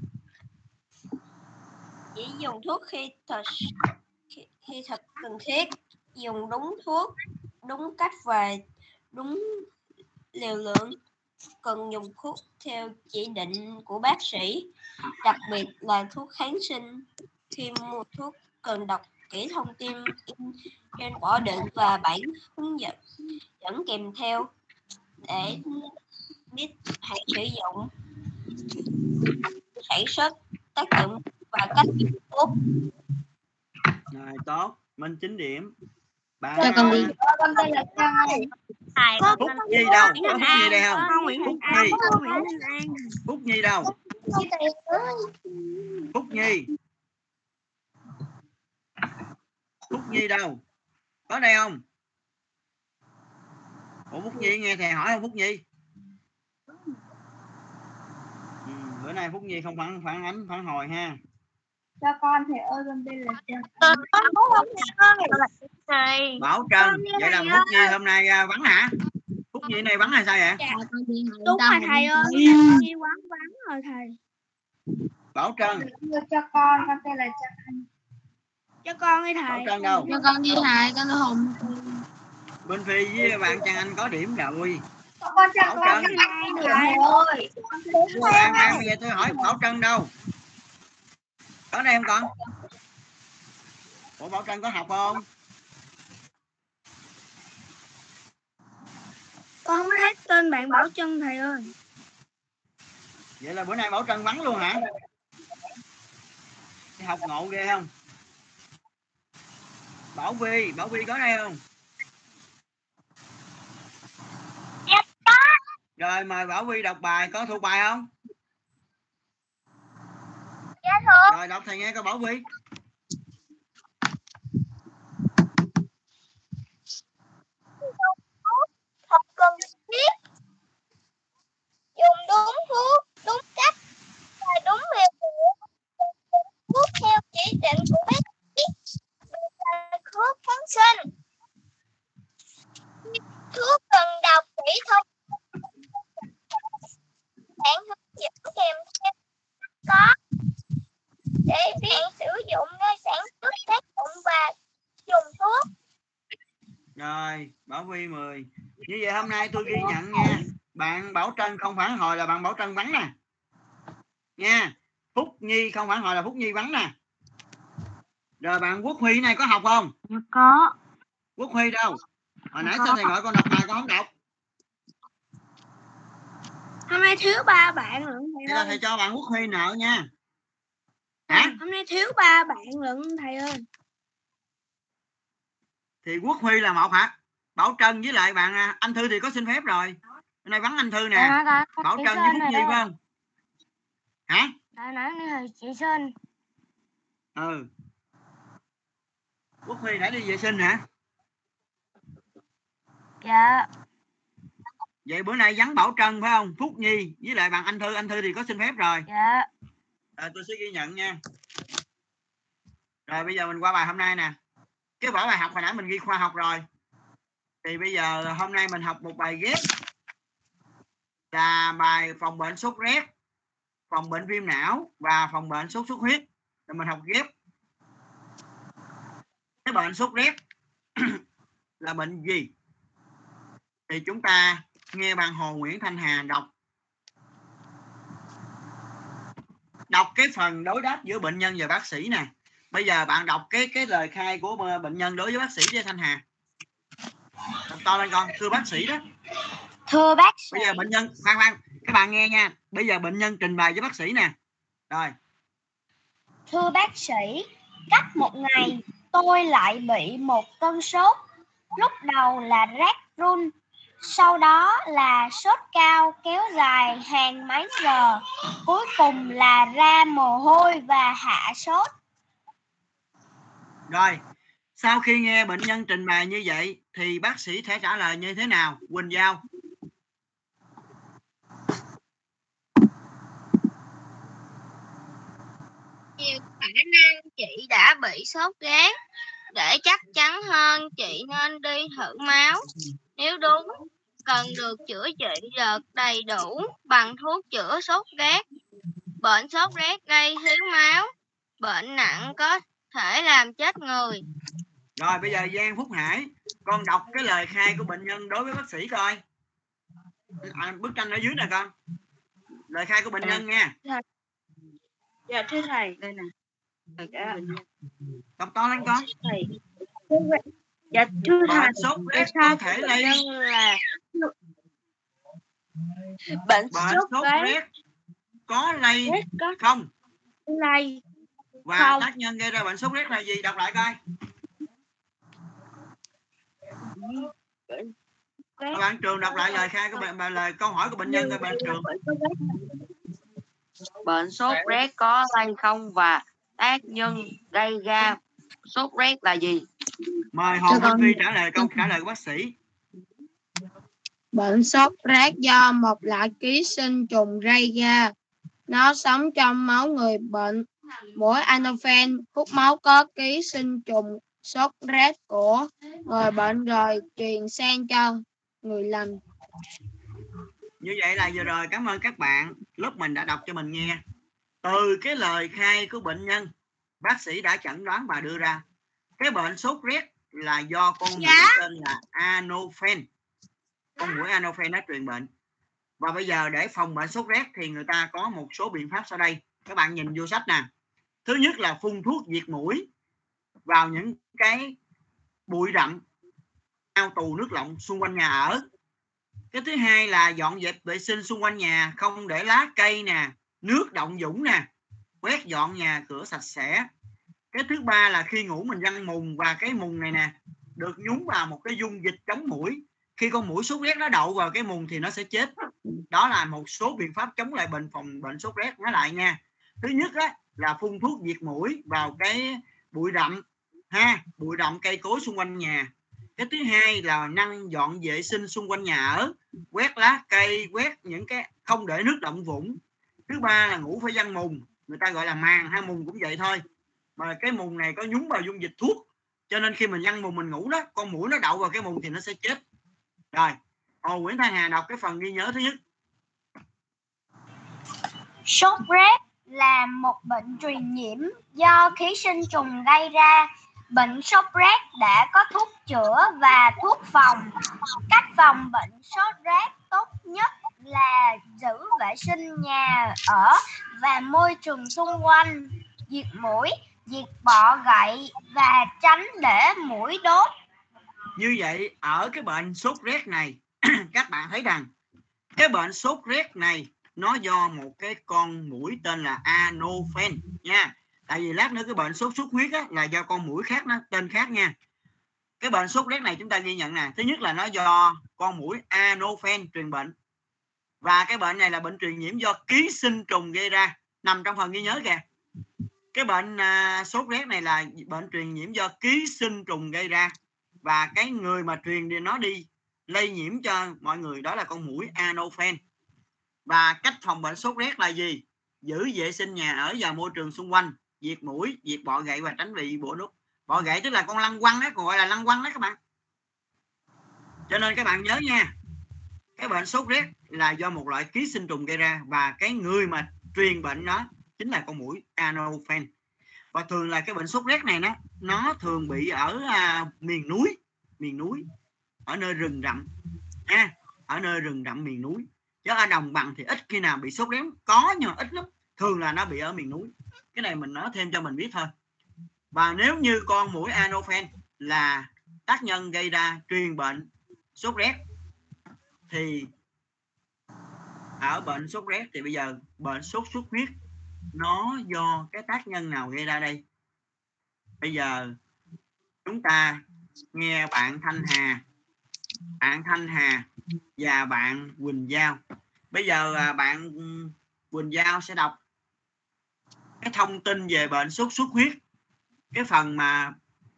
Chỉ dùng thuốc khi thật khi, thật cần thiết. Dùng đúng thuốc đúng cách và đúng liều lượng. Cần dùng thuốc theo chỉ định của bác sĩ. Đặc biệt là thuốc kháng sinh. Khi mua thuốc cần đọc kỹ thông tin in trên vỏ đựng và bản hướng dẫn dẫn kèm theo để biết hạn sử dụng sản xuất tác dụng và cách dùng thuốc rồi tốt. Minh 9 điểm. Bạn Cho con đi. con tên là thầy Phúc Nhi đâu? Có Phúc Nhi đây không? Nguyễn Phúc Nhi. Phúc Nhi đâu? Phúc Nhi. Phúc Nhi đâu? Có đây không? Ủa Phúc Nhi nghe thầy hỏi không Phúc Nhi ừ, bữa nay Phúc Nhi không phản phản ánh phản hồi ha cho con thầy ơi con tên là thầy Bảo Trần vậy là Phúc Nhi hôm nay à, vắng hả Phúc Nhi này vắng hay sao vậy đúng rồi thầy ơi đi quán vắng rồi thầy Bảo Trần cho con con tên là Anh cho con đi Bảo thầy Trần đâu cho con đi thầy con hùng Bên Phi với bạn Trang Anh có điểm rồi con Bảo con Trần thầy ơi. An An bây giờ tôi hỏi Bảo Trân đâu? Có đây không con Ủa Bảo Trân có học không? Con không thấy tên bạn Bảo Trân thầy ơi. Vậy là bữa nay Bảo Trân vắng luôn hả? Học ngộ ghê không? Bảo Vi Bảo Vi có đây không rồi mời Bảo Vi đọc bài. Có thuộc bài không? Dạ thưa rồi đọc thầy nghe coi Bảo Vi thật cần thiết. Dùng đúng thuốc đúng cách và đúng liều lượng thuốc theo chỉ định của bác sĩ. Thuốc kháng sinh. Thuốc cần đọc kỹ thông bạn hướng dẫn kèm theo. Có để biết sử dụng nơi sản xuất tác dụng và dùng thuốc. Rồi Bảo Vi 10 như vậy hôm nay tôi ghi nhận nha bạn Bảo Trân không phản hồi là bạn Bảo Trân vắng nè. Nha Phúc Nhi không phản hồi là Phúc Nhi vắng nè. Rồi bạn Quốc Huy này có học không? Có. Quốc Huy đâu? Hồi nãy sao thầy gọi con đọc bài con không đọc hôm nay thiếu ba bạn lận thầy vậy là ơi. thầy cho bạn Quốc Huy nợ nha. Hả? hôm nay thiếu ba bạn lận thầy ơi. Thì Quốc Huy là một hả? Bảo Trân với lại bạn à, anh Thư thì có xin phép rồi. Hôm nay vắng anh Thư nè. Bảo Trân với Phúc Nhi phải không? Hả? Đã với thầy chị Sơn. Ừ. Quốc Huy nãy đi vệ sinh hả? Dạ vậy bữa nay vắng Bảo Trân phải không? Phúc Nhi với lại bạn anh Thư. Anh Thư thì có xin phép rồi. Dạ. À, tôi sẽ ghi nhận nha. Rồi bây giờ mình qua bài hôm nay nè. Cái vở bài học hồi nãy mình ghi khoa học rồi. Thì bây giờ hôm nay mình học một bài ghép. Là bài phòng bệnh sốt rét phòng bệnh viêm não và phòng bệnh sốt xuất huyết. Rồi mình học ghép. Cái bệnh sốt rét là bệnh gì? Thì chúng ta nghe bạn Hồ Nguyễn Thanh Hà đọc. Đọc cái phần đối đáp giữa bệnh nhân và bác sĩ nè. Bây giờ bạn đọc cái cái lời khai của bệnh nhân đối với bác sĩ với Thanh Hà. Đọc to lên con thưa bác sĩ đó. Thưa bác sĩ, bây giờ bệnh nhân khoan khoan các bạn nghe nha. Bây giờ bệnh nhân trình bày với bác sĩ nè. Rồi. Thưa bác sĩ, cách một ngày tôi lại bị một cơn sốt. Lúc đầu là rát run, sau đó là sốt cao kéo dài hàng mấy giờ, cuối cùng là ra mồ hôi và hạ sốt. rồi sau khi nghe bệnh nhân trình bày như vậy thì bác sĩ sẽ trả lời như thế nào Quỳnh Giao nhiều khả năng chị đã bị sốt rét. Để chắc chắn hơn, chị nên đi thử máu. Nếu đúng, cần được chữa trị đợt đầy đủ bằng thuốc chữa sốt rét. Bệnh sốt rét gây thiếu máu. Bệnh nặng có thể làm chết người. rồi bây giờ Giang Phúc Hải con đọc cái lời khai của bệnh nhân đối với bác sĩ coi à, bức tranh ở dưới nè con lời khai của bệnh nhân nha Dạ thưa thầy, đây nè. Dạ, đọc to lên con thầy. Dạ thưa thầy, bệnh sốt rét có thể lây là bệnh sốt rét có lây có không? lây và Không. tác nhân gây ra bệnh sốt rét là gì? Đọc lại coi. Các bạn trường đọc lại lời khai của bệnh bà- lời câu hỏi của bệnh nhân coi bạn trường. bệnh sốt rét Bệnh sốt rét có lây không? Và tác nhân gây ra sốt rét là gì? mời Hồ Minh con- Phi trả lời câu trả lời của bác sĩ Bệnh sốt rét do một loại ký sinh trùng gây ra. Nó sống trong máu người bệnh. Mỗi anophen hút máu có ký sinh trùng sốt rét của người bệnh rồi truyền sang cho người lành. như vậy là vừa rồi cảm ơn các bạn lớp mình đã đọc cho mình nghe từ cái lời khai của bệnh nhân bác sĩ đã chẩn đoán và đưa ra. Cái bệnh sốt rét là do con mũi tên là anophen. Con mũi anophen nó truyền bệnh. Và bây giờ để phòng bệnh sốt rét thì người ta có một số biện pháp sau đây. Các bạn nhìn vô sách nè. Thứ nhất là phun thuốc diệt mũi vào những cái bụi rậm ao tù nước lộng xung quanh nhà ở. Cái thứ hai là dọn dẹp vệ sinh xung quanh nhà không để lá cây nè nước động dũng nè quét dọn nhà cửa sạch sẽ. Cái thứ ba là khi ngủ mình văng mùng, và cái mùng này nè, được nhúng vào một cái dung dịch chống mũi. khi con mũi sốt rét nó đậu vào cái mùng thì nó sẽ chết. Đó là một số biện pháp chống lại bệnh phòng bệnh sốt rét. Nhớ lại nha, thứ nhất đó là phun thuốc diệt mũi vào cái bụi rậm, ha, bụi rậm cây cối xung quanh nhà. Cái thứ hai là năng dọn vệ sinh xung quanh nhà ở, quét lá cây, quét những cái, không để nước động vũng thứ ba là ngủ phải văn mùng người ta gọi là màng hay mùng cũng vậy thôi mà cái mùng này có nhúng vào dung dịch thuốc, cho nên khi mình nhăn mùng mình ngủ đó, con mũi nó đậu vào cái mùng thì nó sẽ chết rồi Hồ Nguyễn Thanh Hà đọc cái phần ghi nhớ thứ nhất Sốt rét là một bệnh truyền nhiễm do ký sinh trùng gây ra. Bệnh sốt rét đã có thuốc chữa và thuốc phòng. Cách phòng bệnh sốt rét tốt nhất là giữ vệ sinh nhà ở và môi trường xung quanh, diệt mũi, diệt bọ gậy và tránh để mũi đốt. như vậy ở cái bệnh sốt rét này các bạn thấy rằng cái bệnh sốt rét này nó do một cái con mũi tên là anophen nha. Tại vì lát nữa cái bệnh sốt xuất huyết á, là do con mũi khác nó tên khác nha. Cái bệnh sốt rét này chúng ta ghi nhận nè thứ nhất là nó do con mũi anophen truyền bệnh và cái bệnh này là bệnh truyền nhiễm do ký sinh trùng gây ra nằm trong phần ghi nhớ kìa. Cái bệnh à, sốt rét này là bệnh truyền nhiễm do ký sinh trùng gây ra. Và cái người mà truyền đi nó đi lây nhiễm cho mọi người đó là con mũi anophen. Và cách phòng bệnh sốt rét là gì? Giữ vệ sinh nhà ở và môi trường xung quanh diệt mũi diệt bọ gậy và tránh bị bọ nút. Bọ gậy tức là con lăng quăng đó còn gọi là lăng quăng đó các bạn. Cho nên các bạn nhớ nha cái bệnh sốt rét là do một loại ký sinh trùng gây ra và cái người mà truyền bệnh đó chính là con mũi Anopheles và thường là cái bệnh sốt rét này nó nó thường bị ở à, miền núi miền núi ở nơi rừng rậm nha ở nơi rừng rậm miền núi. Chứ ở đồng bằng thì ít khi nào bị sốt rét có nhưng mà ít lắm thường là nó bị ở miền núi. Cái này mình nói thêm cho mình biết thôi. Và nếu như con mũi anophen là tác nhân gây ra truyền bệnh sốt rét thì ở bệnh sốt rét thì bây giờ bệnh sốt xuất huyết, nó do cái tác nhân nào gây ra đây? Bây giờ chúng ta nghe bạn Thanh Hà, bạn Thanh Hà và bạn Quỳnh Giao. Bây giờ à, bạn Quỳnh Giao sẽ đọc cái thông tin về bệnh sốt xuất huyết, cái phần mà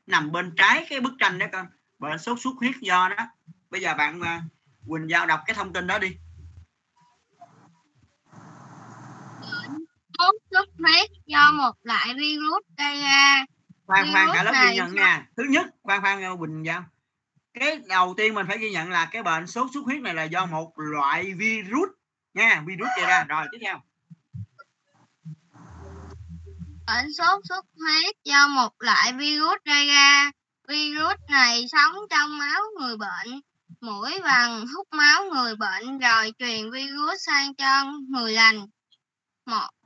nằm bên trái cái bức tranh đó con. Bệnh sốt xuất huyết do đó. Bây giờ bạn à, Quỳnh Giao đọc cái thông tin đó đi. Sốt xuất huyết do một loại virus gây ra khoan khoan cả lớp ghi nhận nha. thứ nhất khoan khoan Quỳnh Giao. Cái đầu tiên mình phải ghi nhận là cái bệnh sốt xuất huyết này là do một loại virus nha virus gây ra. Rồi tiếp theo. Bệnh sốt xuất huyết do một loại virus gây ra. Virus này sống trong máu người bệnh mũi vằn hút máu người bệnh rồi truyền virus sang cho người lành.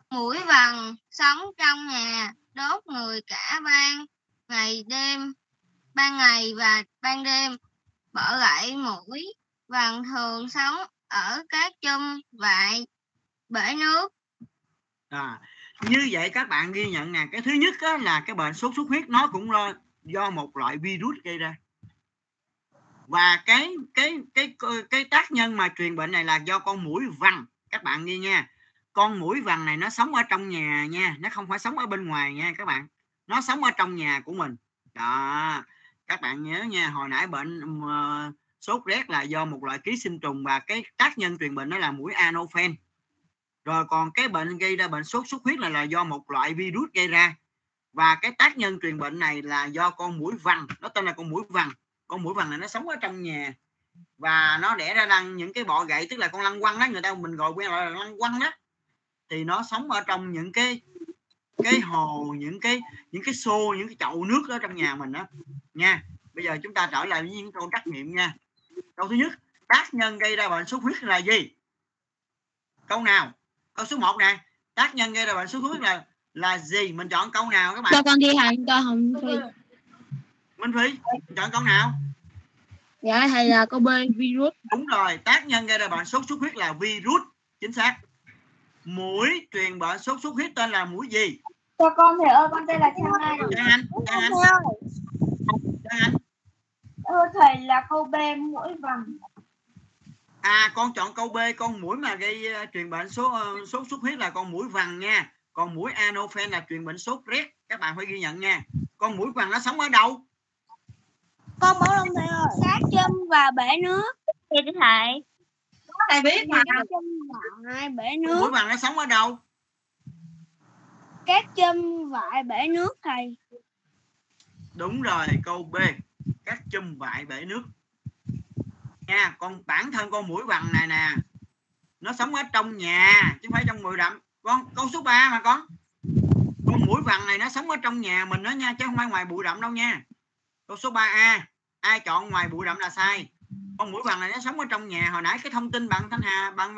Mũi vằn sống trong nhà đốt người cả ban ngày đêm ban ngày và ban đêm. Bỏ lại mũi vằn thường sống ở các chum vại bể nước. À, như vậy các bạn ghi nhận nè cái thứ nhất là cái bệnh sốt xuất huyết nó cũng do một loại virus gây ra và cái cái cái cái tác nhân mà truyền bệnh này là do con mũi vằn. Các bạn ghi nha. Con mũi vằn này nó sống ở trong nhà nha. Nó không phải sống ở bên ngoài nha các bạn. Nó sống ở trong nhà của mình. Đó. Các bạn nhớ nha hồi nãy bệnh uh, sốt rét là do một loại ký sinh trùng và cái tác nhân truyền bệnh đó là mũi anophen. Rồi còn cái bệnh gây ra bệnh sốt xuất huyết là là do một loại virus gây ra. Và cái tác nhân truyền bệnh này là do con mũi vằn nó tên là con mũi vằn con mũi vằn này nó sống ở trong nhà. Và nó đẻ ra lăn những cái bọ gậy, tức là con lăng quăng đó, người ta mình gọi quen là lăng quăng đó. Thì nó sống ở trong những cái cái hồ, những cái những cái xô, những cái chậu nước ở trong nhà mình đó. Nha, bây giờ chúng ta trở lại với những câu trắc nghiệm nha. Câu thứ nhất, tác nhân gây ra bệnh sốt huyết là gì? Câu nào? Câu số 1 nè. Tác nhân gây ra bệnh sốt huyết là là gì? Mình chọn câu nào các bạn? Cho con đi hành cho không Minh Phi chọn câu nào? Dạ thầy là câu B virus. Đúng rồi tác nhân gây ra bệnh sốt xuất huyết là virus chính xác. Mũi truyền bệnh sốt xuất huyết tên là mũi gì? Cho con thầy ơi, con tên là Trang Anh. Trang Anh Trang Anh. Trang Anh. Thưa thầy là câu B mũi vằn. à con chọn câu B con mũi mà gây ờ, truyền bệnh số ờ, sốt xuất huyết là con mũi vằn nha. Còn mũi anophen là truyền bệnh sốt rét. Các bạn phải ghi nhận nha. Con mũi vằn nó sống ở đâu Con bảo lòng thầy ơi. Sát châm và bể nước. thì thầy. Thầy biết mà? Sát châm vại bể con nước. mũi vằn nó sống ở đâu? Các châm vại bể nước thầy. đúng rồi câu B. Các chum vại bể nước. Nha còn bản thân con mũi vằn này nè. Nó sống ở trong nhà chứ không phải trong bụi rậm con câu số 3 mà con. Con mũi vằn này nó sống ở trong nhà mình đó nha chứ không phải ngoài bụi rậm đâu nha câu số 3A ai chọn ngoài bụi rậm là sai? Con mũi vằn này nó sống ở trong nhà. Hồi nãy cái thông tin bạn Thanh Hà bạn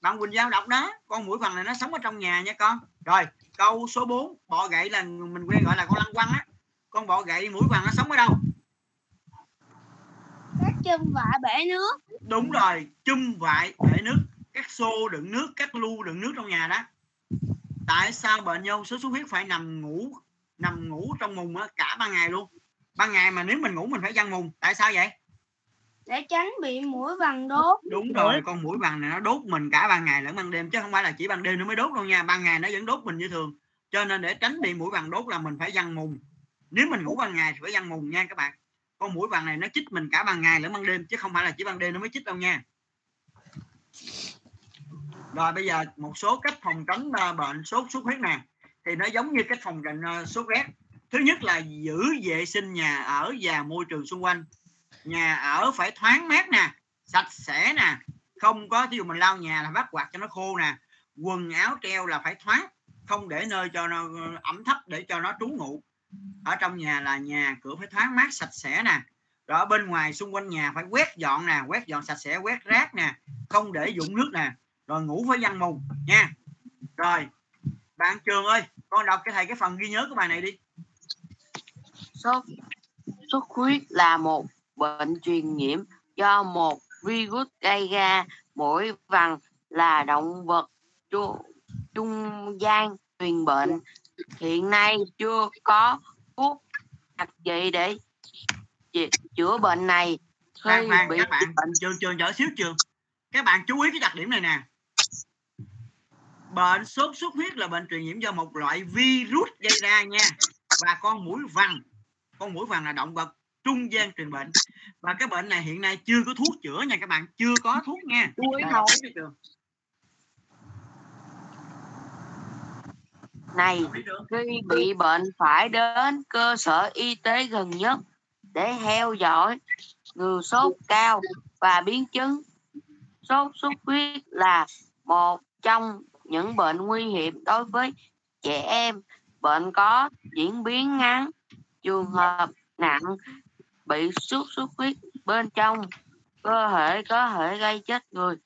bạn Quỳnh Giao đọc đó con mũi vằn này nó sống ở trong nhà nha con. Rồi câu số 4 bọ gậy là mình quen gọi là con lăng quăng á. Con bọ gậy mũi vằn nó sống ở đâu? Các châm vại bể nước. đúng rồi chum vại bể nước. Các xô đựng nước các lu đựng nước trong nhà đó. Tại sao bệnh nhân sốt xuất huyết phải nằm ngủ nằm ngủ trong mùng á, cả ban ngày luôn ban ngày mà nếu mình ngủ mình phải văng mùng tại sao vậy? Để tránh bị mũi vằn đốt. đúng rồi con mũi vằn này nó đốt mình cả ban ngày lẫn ban đêm chứ không phải là chỉ ban đêm nó mới đốt đâu nha. Ban ngày nó vẫn đốt mình như thường. Cho nên để tránh bị mũi vằn đốt là mình phải văng mùng. Nếu mình ngủ ban ngày thì phải văng mùng nha các bạn. Con mũi vằn này nó chích mình cả ban ngày lẫn ban đêm chứ không phải là chỉ ban đêm nó mới chích đâu nha. Rồi bây giờ một số cách phòng tránh ờ, bệnh sốt xuất huyết nè. Thì nó giống như cách phòng bệnh ờ, sốt rét thứ nhất là giữ vệ sinh nhà ở và môi trường xung quanh. Nhà ở phải thoáng mát nè, sạch sẽ nè, không có, thí dụ mình lau nhà là bắt quạt cho nó khô nè, quần áo treo là phải thoáng, không để nơi cho nó, ẩm thấp để cho nó trú ngụ. Ở trong nhà là nhà cửa phải thoáng mát, sạch sẽ nè. Rồi ở bên ngoài xung quanh nhà phải quét dọn nè, quét dọn sạch sẽ, quét rác nè, không để dụng nước nè. Rồi ngủ với văn mùng nha. Rồi, bạn trường ơi, con đọc cái thầy cái phần ghi nhớ của bài này đi sốt. Xuất huyết là một bệnh truyền nhiễm do một virus gây ra. Mỗi vằn là động vật trung gian truyền bệnh. Hiện nay chưa có thuốc đặc trị để chữa bệnh này. Khi khoan bị các bạn trường trường đỡ xíu trường. Các bạn chú ý cái đặc điểm này nè. Bệnh sốt xuất huyết là bệnh truyền nhiễm do một loại virus gây ra nha. Và con mũi vằn con mũi vằn là động vật trung gian truyền bệnh. Và cái bệnh này hiện nay chưa có thuốc chữa nha các bạn chưa có thuốc nha. Này khi bị bệnh phải đến cơ sở y tế gần nhất để theo dõi người sốt cao và biến chứng. Sốt xuất huyết là một trong những bệnh nguy hiểm đối với trẻ em. Bệnh có diễn biến ngắn trường hợp nặng bị sốt xuất huyết bên trong cơ thể có thể gây chết người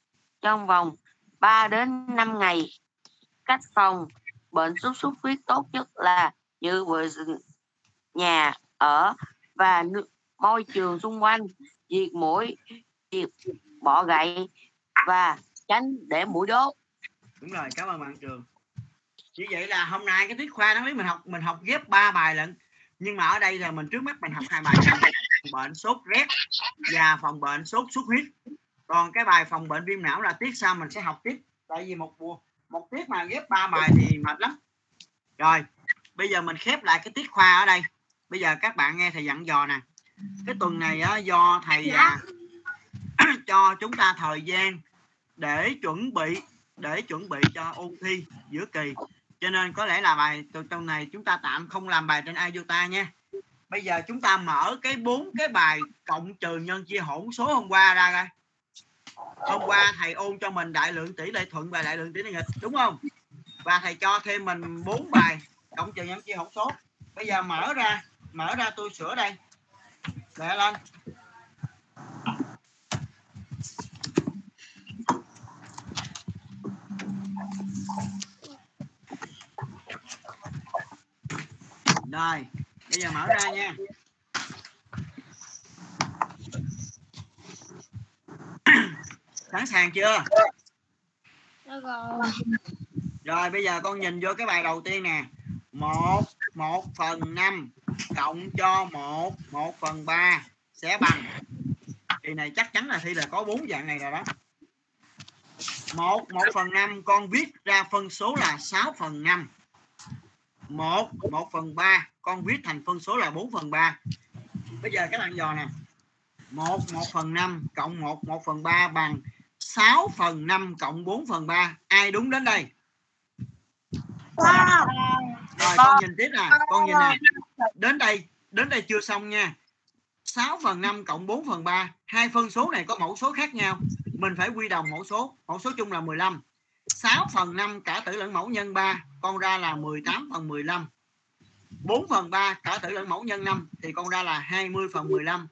trong vòng 3 đến 5 ngày. Cách phòng bệnh sốt xuất huyết tốt nhất là giữ vệ sinh nhà ở và nước, môi trường xung quanh diệt mũi diệt bọ gậy và tránh để mũi đốt. Đúng rồi cảm ơn bạn trường. Như vậy là hôm nay cái tiết khoa nó biết mình học mình học ghép ba bài lận nhưng mà ở đây là mình trước mắt mình học hai bài phòng bệnh sốt rét và phòng bệnh sốt xuất huyết. Còn cái bài phòng bệnh viêm não là tiết sau mình sẽ học tiếp. Tại vì một mùa một tiết mà ghép ba bài thì mệt lắm. Rồi bây giờ mình khép lại cái tiết khoa ở đây. Bây giờ các bạn nghe thầy dặn dò nè. Cái tuần này á, do thầy à, cho chúng ta thời gian để chuẩn bị để chuẩn bị cho ôn thi giữa kỳ cho nên có lẽ là bài từ tuần này chúng ta tạm không làm bài trên iota nha. Bây giờ chúng ta mở cái bốn cái bài cộng trừ nhân chia hỗn số hôm qua ra coi. Hôm qua thầy ôn cho mình đại lượng tỷ lệ thuận và đại lượng tỷ lệ nghịch, đúng không? Và thầy cho thêm mình bốn bài cộng trừ nhân chia hỗn số. Bây giờ mở ra mở ra tôi sửa đây. Để lên. Rồi bây giờ mở ra nha. Sẵn sàng chưa? Rồi. Bây giờ con nhìn vô cái bài đầu tiên nè. Một một phần năm cộng cho một một phần ba sẽ bằng. Kỳ này chắc chắn là thi là có bốn dạng này rồi đó. Một một phần năm con viết ra phân số là 6 phần năm một một phần ba. Con viết thành phân số là 4 phần ba. Bây giờ các bạn dò nè. Một một phần năm cộng một một phần ba bằng 6 phần 5 cộng 4 phần 3 ai đúng đến đây? Rồi con nhìn tiếp nè con nhìn nè. Đến đây đến đây chưa xong nha. 6 phần 5 cộng 4 phần 3 hai phân số này có mẫu số khác nhau. Mình phải quy đồng mẫu số. Mẫu số chung là 15 6 phần 5 cả tử lẫn mẫu nhân 3 con ra là 18 phần 15 4 phần 3 cả tử lẫn mẫu nhân 5 thì con ra là 20 phần 15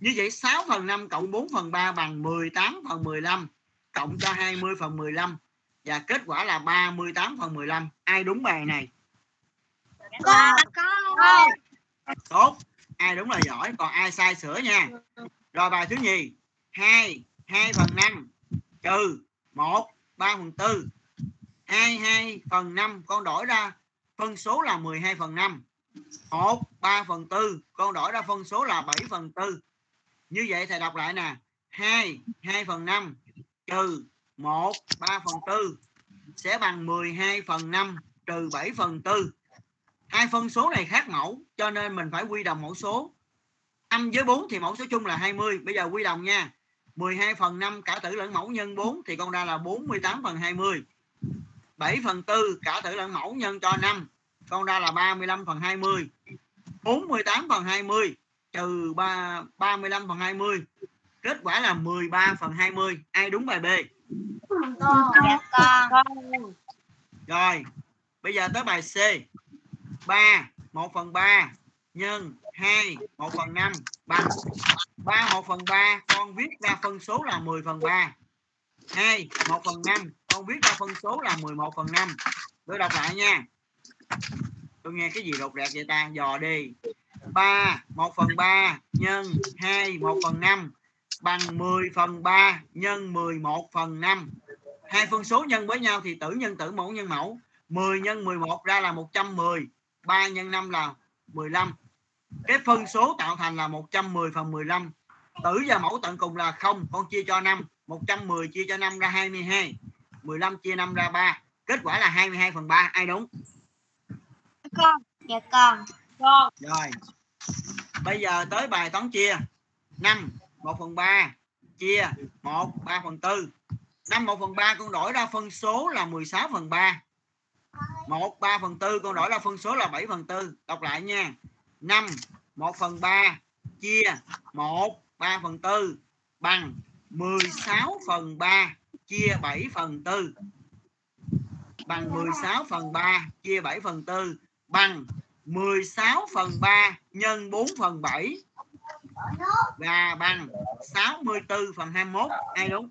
như vậy 6 phần 5 cộng 4 phần 3 bằng 18 phần 15 cộng cho 20 phần 15 và kết quả là 38 phần 15 ai đúng bài này? Tốt. Ai đúng là giỏi còn ai sai sửa nha. Rồi bài thứ nhì. 2 2 phần 5 trừ 1 3 phần 4 22 phần 5 con đổi ra phân số là 12 phần 5 1 3 phần 4 con đổi ra phân số là 7 phần 4 như vậy thầy đọc lại nè. 2 2 phần 5 trừ 1 3 phần 4 sẽ bằng 12 phần 5 trừ 7 phần 4 hai phân số này khác mẫu, cho nên mình phải quy đồng mẫu số. 5 với 4 thì mẫu số chung là 20 bây giờ quy đồng nha. 12 phần 5 cả tử lẫn mẫu nhân 4 thì con ra là 48 phần 20 7 phần 4 cả tử lẫn mẫu nhân cho 5 con ra là 35 phần 20 48 phần 20 trừ 3, 35 phần 20 kết quả là 13 phần 20 ai đúng bài B? Con. Rồi bây giờ tới bài C. 3 1 phần 3 nhân 2 1 phần 5 bằng 3 1 phần 3 con viết ra phân số là 10 phần 3 2 1 phần 5 con viết ra phân số là 11 phần 5 tôi đọc lại nha. Tôi nghe cái gì rột rẹt vậy ta? Dò đi. 3 1 phần 3 nhân 2 1 phần 5 bằng 10 phần 3 nhân 11 phần 5 hai phân số nhân với nhau thì tử nhân tử mẫu nhân mẫu. 10 nhân 11 ra là 110 3 nhân 5 là 15 cái phân số tạo thành là 110 phần 15 tử và mẫu tận cùng là không con chia cho 5 110 chia cho 5 ra 22 15 chia 5 ra 3 kết quả là 22 phần 3 ai đúng? Con. Dạ con. Con. Rồi. Bây giờ tới bài toán chia. 5 1 phần 3 chia 1 3 phần 4 5 1 phần 3 con đổi ra phân số là 16 phần 3 1 3 phần 4 con đổi ra phân số là 7 phần 4 đọc lại nha 5 1 phần 3 chia 1 3 phần 4 bằng 16 phần 3 chia 7 phần 4 bằng 16 phần 3 chia 7 phần 4 bằng 16 phần 3 nhân 4 phần 7 và bằng 64 phần 21 ai đúng?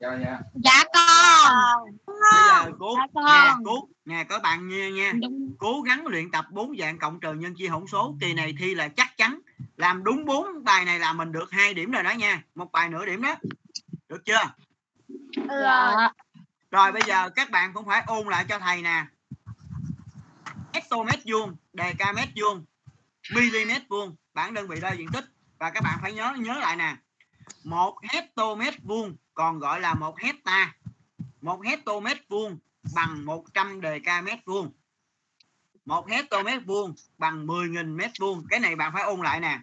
Dạ con. Bây giờ cố Dạ con. nè cố nè các bạn nghe nha. Cố gắng luyện tập bốn dạng cộng trừ nhân chia hỗn số. Kỳ này thi là chắc chắn. Làm đúng bốn bài này là mình được hai điểm rồi đó nha. Một bài nửa điểm đó. Được chưa? Dạ. Rồi bây giờ các bạn cũng phải ôn lại cho thầy nè. Hectomét vuông decamet vuông mm vuông. Bảng đơn vị đo diện tích. Và các bạn phải nhớ nhớ lại nè. Một hectomét vuông còn gọi là một hecta một hectomét vuông bằng 100 decamet vuông. Một hectomét vuông bằng 10.000 mét vuông. Cái này bạn phải ôn lại nè.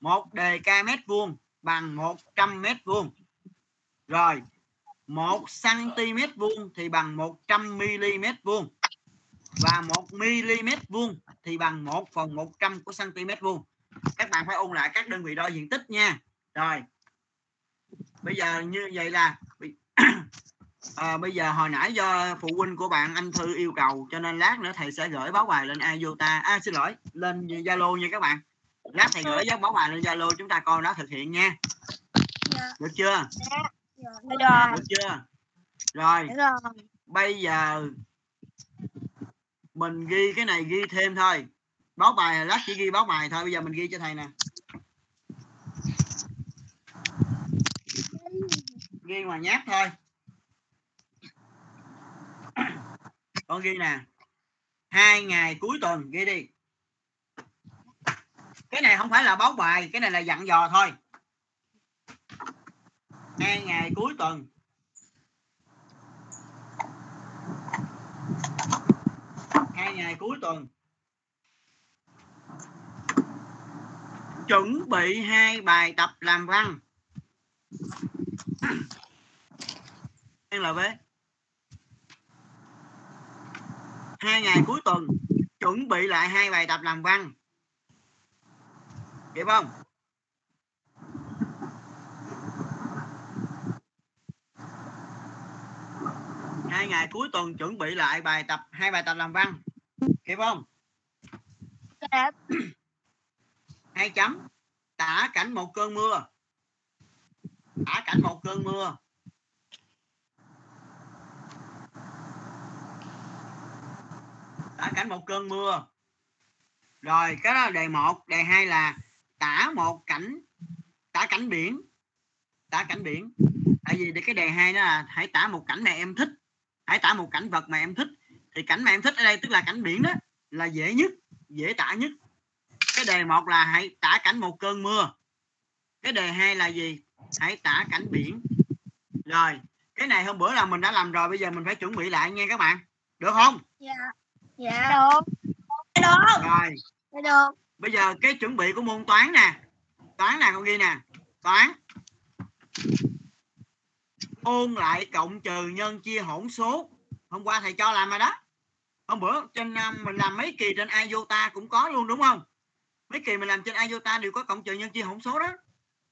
Một decamet vuông bằng 100 mét vuông. Rồi 1 cm vuông thì bằng 100 mm vuông. Và 1 mm vuông thì bằng 1 phần 100 của cm vuông. Các bạn phải ôn lại các đơn vị đo diện tích nha. Rồi bây giờ như vậy là à, bây giờ hồi nãy do phụ huynh của bạn anh thư yêu cầu cho nên lát nữa thầy sẽ gửi báo bài lên iota à xin lỗi lên zalo nha các bạn. Lát thầy gửi giáo báo bài lên zalo chúng ta coi nó thực hiện nha. Được chưa? Rồi. Được chưa? Rồi. Bây giờ mình ghi cái này ghi thêm thôi. Báo bài lát chỉ ghi báo bài thôi. Bây giờ mình ghi cho thầy nè ghi ngoài nháp thôi. Con ghi nè. Hai ngày cuối tuần ghi đi. Cái này không phải là báo bài, cái này là dặn dò thôi. Hai ngày cuối tuần. Hai ngày cuối tuần. Chuẩn bị hai bài tập làm văn. LV hai ngày cuối tuần chuẩn bị lại hai bài tập làm văn. Kịp không? Hai ngày cuối tuần chuẩn bị lại bài tập hai bài tập làm văn. Kịp không? Hai chấm tả cảnh một cơn mưa tả cảnh một cơn mưa. Tả cảnh một cơn mưa. Rồi, cái đó là đề một, đề hai là tả một cảnh, tả cảnh biển. Tả cảnh biển. Tại vì để cái đề hai đó là hãy tả một cảnh mà em thích. Hãy tả một cảnh vật mà em thích. Thì cảnh mà em thích ở đây tức là cảnh biển đó, là dễ nhất, dễ tả nhất. Cái đề một là hãy tả cảnh một cơn mưa. Cái đề hai là gì? Hãy tả cảnh biển. Rồi cái này hôm bữa là mình đã làm rồi bây giờ mình phải chuẩn bị lại nha các bạn. Được không? Dạ. Dạ. Được. Được. Rồi. Được. Bây giờ cái chuẩn bị của môn toán nè. Toán nè con ghi nè. Toán. Ôn lại cộng trừ nhân chia hỗn số. Hôm qua thầy cho làm rồi đó. Hôm bữa trên um, mình làm mấy kỳ trên iota cũng có luôn đúng không? Mấy kỳ mình làm trên iota đều có cộng trừ nhân chia hỗn số đó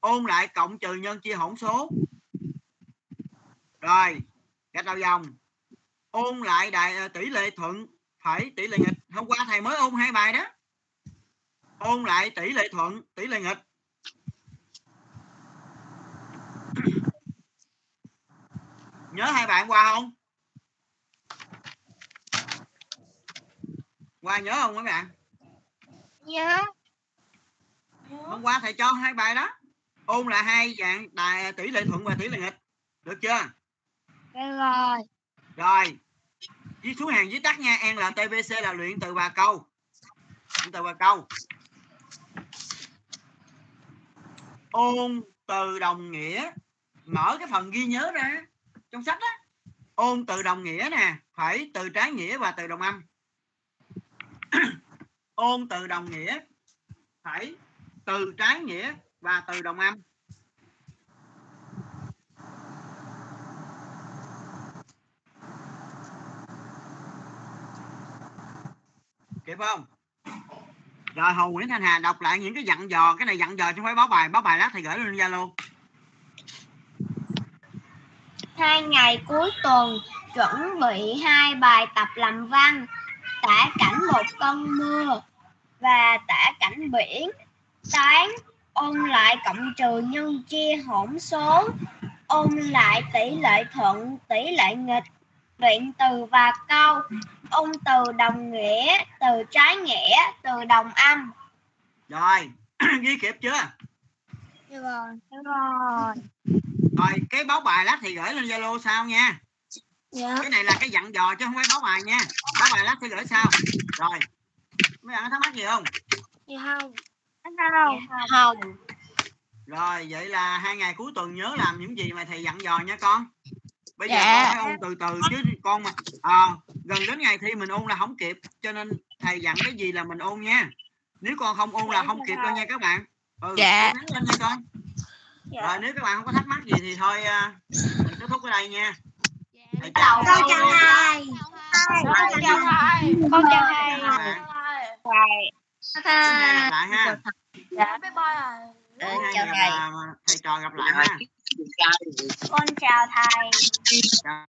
ôn lại cộng trừ nhân chia hỗn số. Rồi gạch đầu dòng. Ôn lại đại ờ, tỷ lệ thuận phải tỷ lệ nghịch. Hôm qua thầy mới ôn hai bài đó. Ôn lại tỷ lệ thuận tỷ lệ nghịch. Nhớ hai bạn qua không? Qua nhớ không các bạn? Nhớ. Hôm qua thầy cho hai bài đó ôn là hai dạng tài tỷ lệ thuận và tỷ lệ nghịch. Được chưa? Rồi. Rồi. Viết xuống hàng viết tắt nha. NLTVC là luyện từ và câu. Luyện từ và câu. Ôn từ đồng nghĩa. Mở cái phần ghi nhớ ra trong sách á. Ôn từ đồng nghĩa nè. Phải từ trái nghĩa và từ đồng âm. Ôn từ đồng nghĩa. Phải từ trái nghĩa và từ đồng âm. Kịp không? Rồi, hồ nguyễn thanh hà đọc lại những cái dặn dò. Cái này dặn dò chứ không phải báo bài. Báo bài lát thì gửi lên zalo. Hai ngày cuối tuần, chuẩn bị hai bài tập làm văn, tả cảnh một cơn mưa và tả cảnh biển. Toán ôn lại cộng trừ nhân chia hỗn số. Ôn lại tỷ lệ thuận tỷ lệ nghịch. Luyện từ và câu. Ôn từ đồng nghĩa từ trái nghĩa từ đồng âm. Rồi ghi kịp chưa? Được rồi được rồi. Rồi cái báo bài lát thì gửi lên zalo sau nha. Dạ. Cái này là cái dặn dò chứ không phải báo bài nha. Báo bài lát thì gửi sau. Rồi mấy bạn có thắc mắc gì không? Dạ không không? Không. Rồi vậy là hai ngày cuối tuần nhớ làm những gì mà thầy dặn dò nha con. Bây giờ Dạ. con phải ôn từ từ chứ con mà à, gần đến ngày thi mình ôn là không kịp cho nên thầy dặn cái gì là mình ôn nha. Nếu con không ôn là không kịp đâu nha các bạn. Ừ, Dạ. lên nha con. Rồi nếu các bạn không có thắc mắc gì thì thôi à, mình kết thúc ở đây nha. Thầy chào con chào thầy. Con chào thầy. con chào thầy Bye bye. Lại ha. Dạ, bye bye. Hai chào thầy. thầy trò gặp lại ha. con chào thầy. Chào.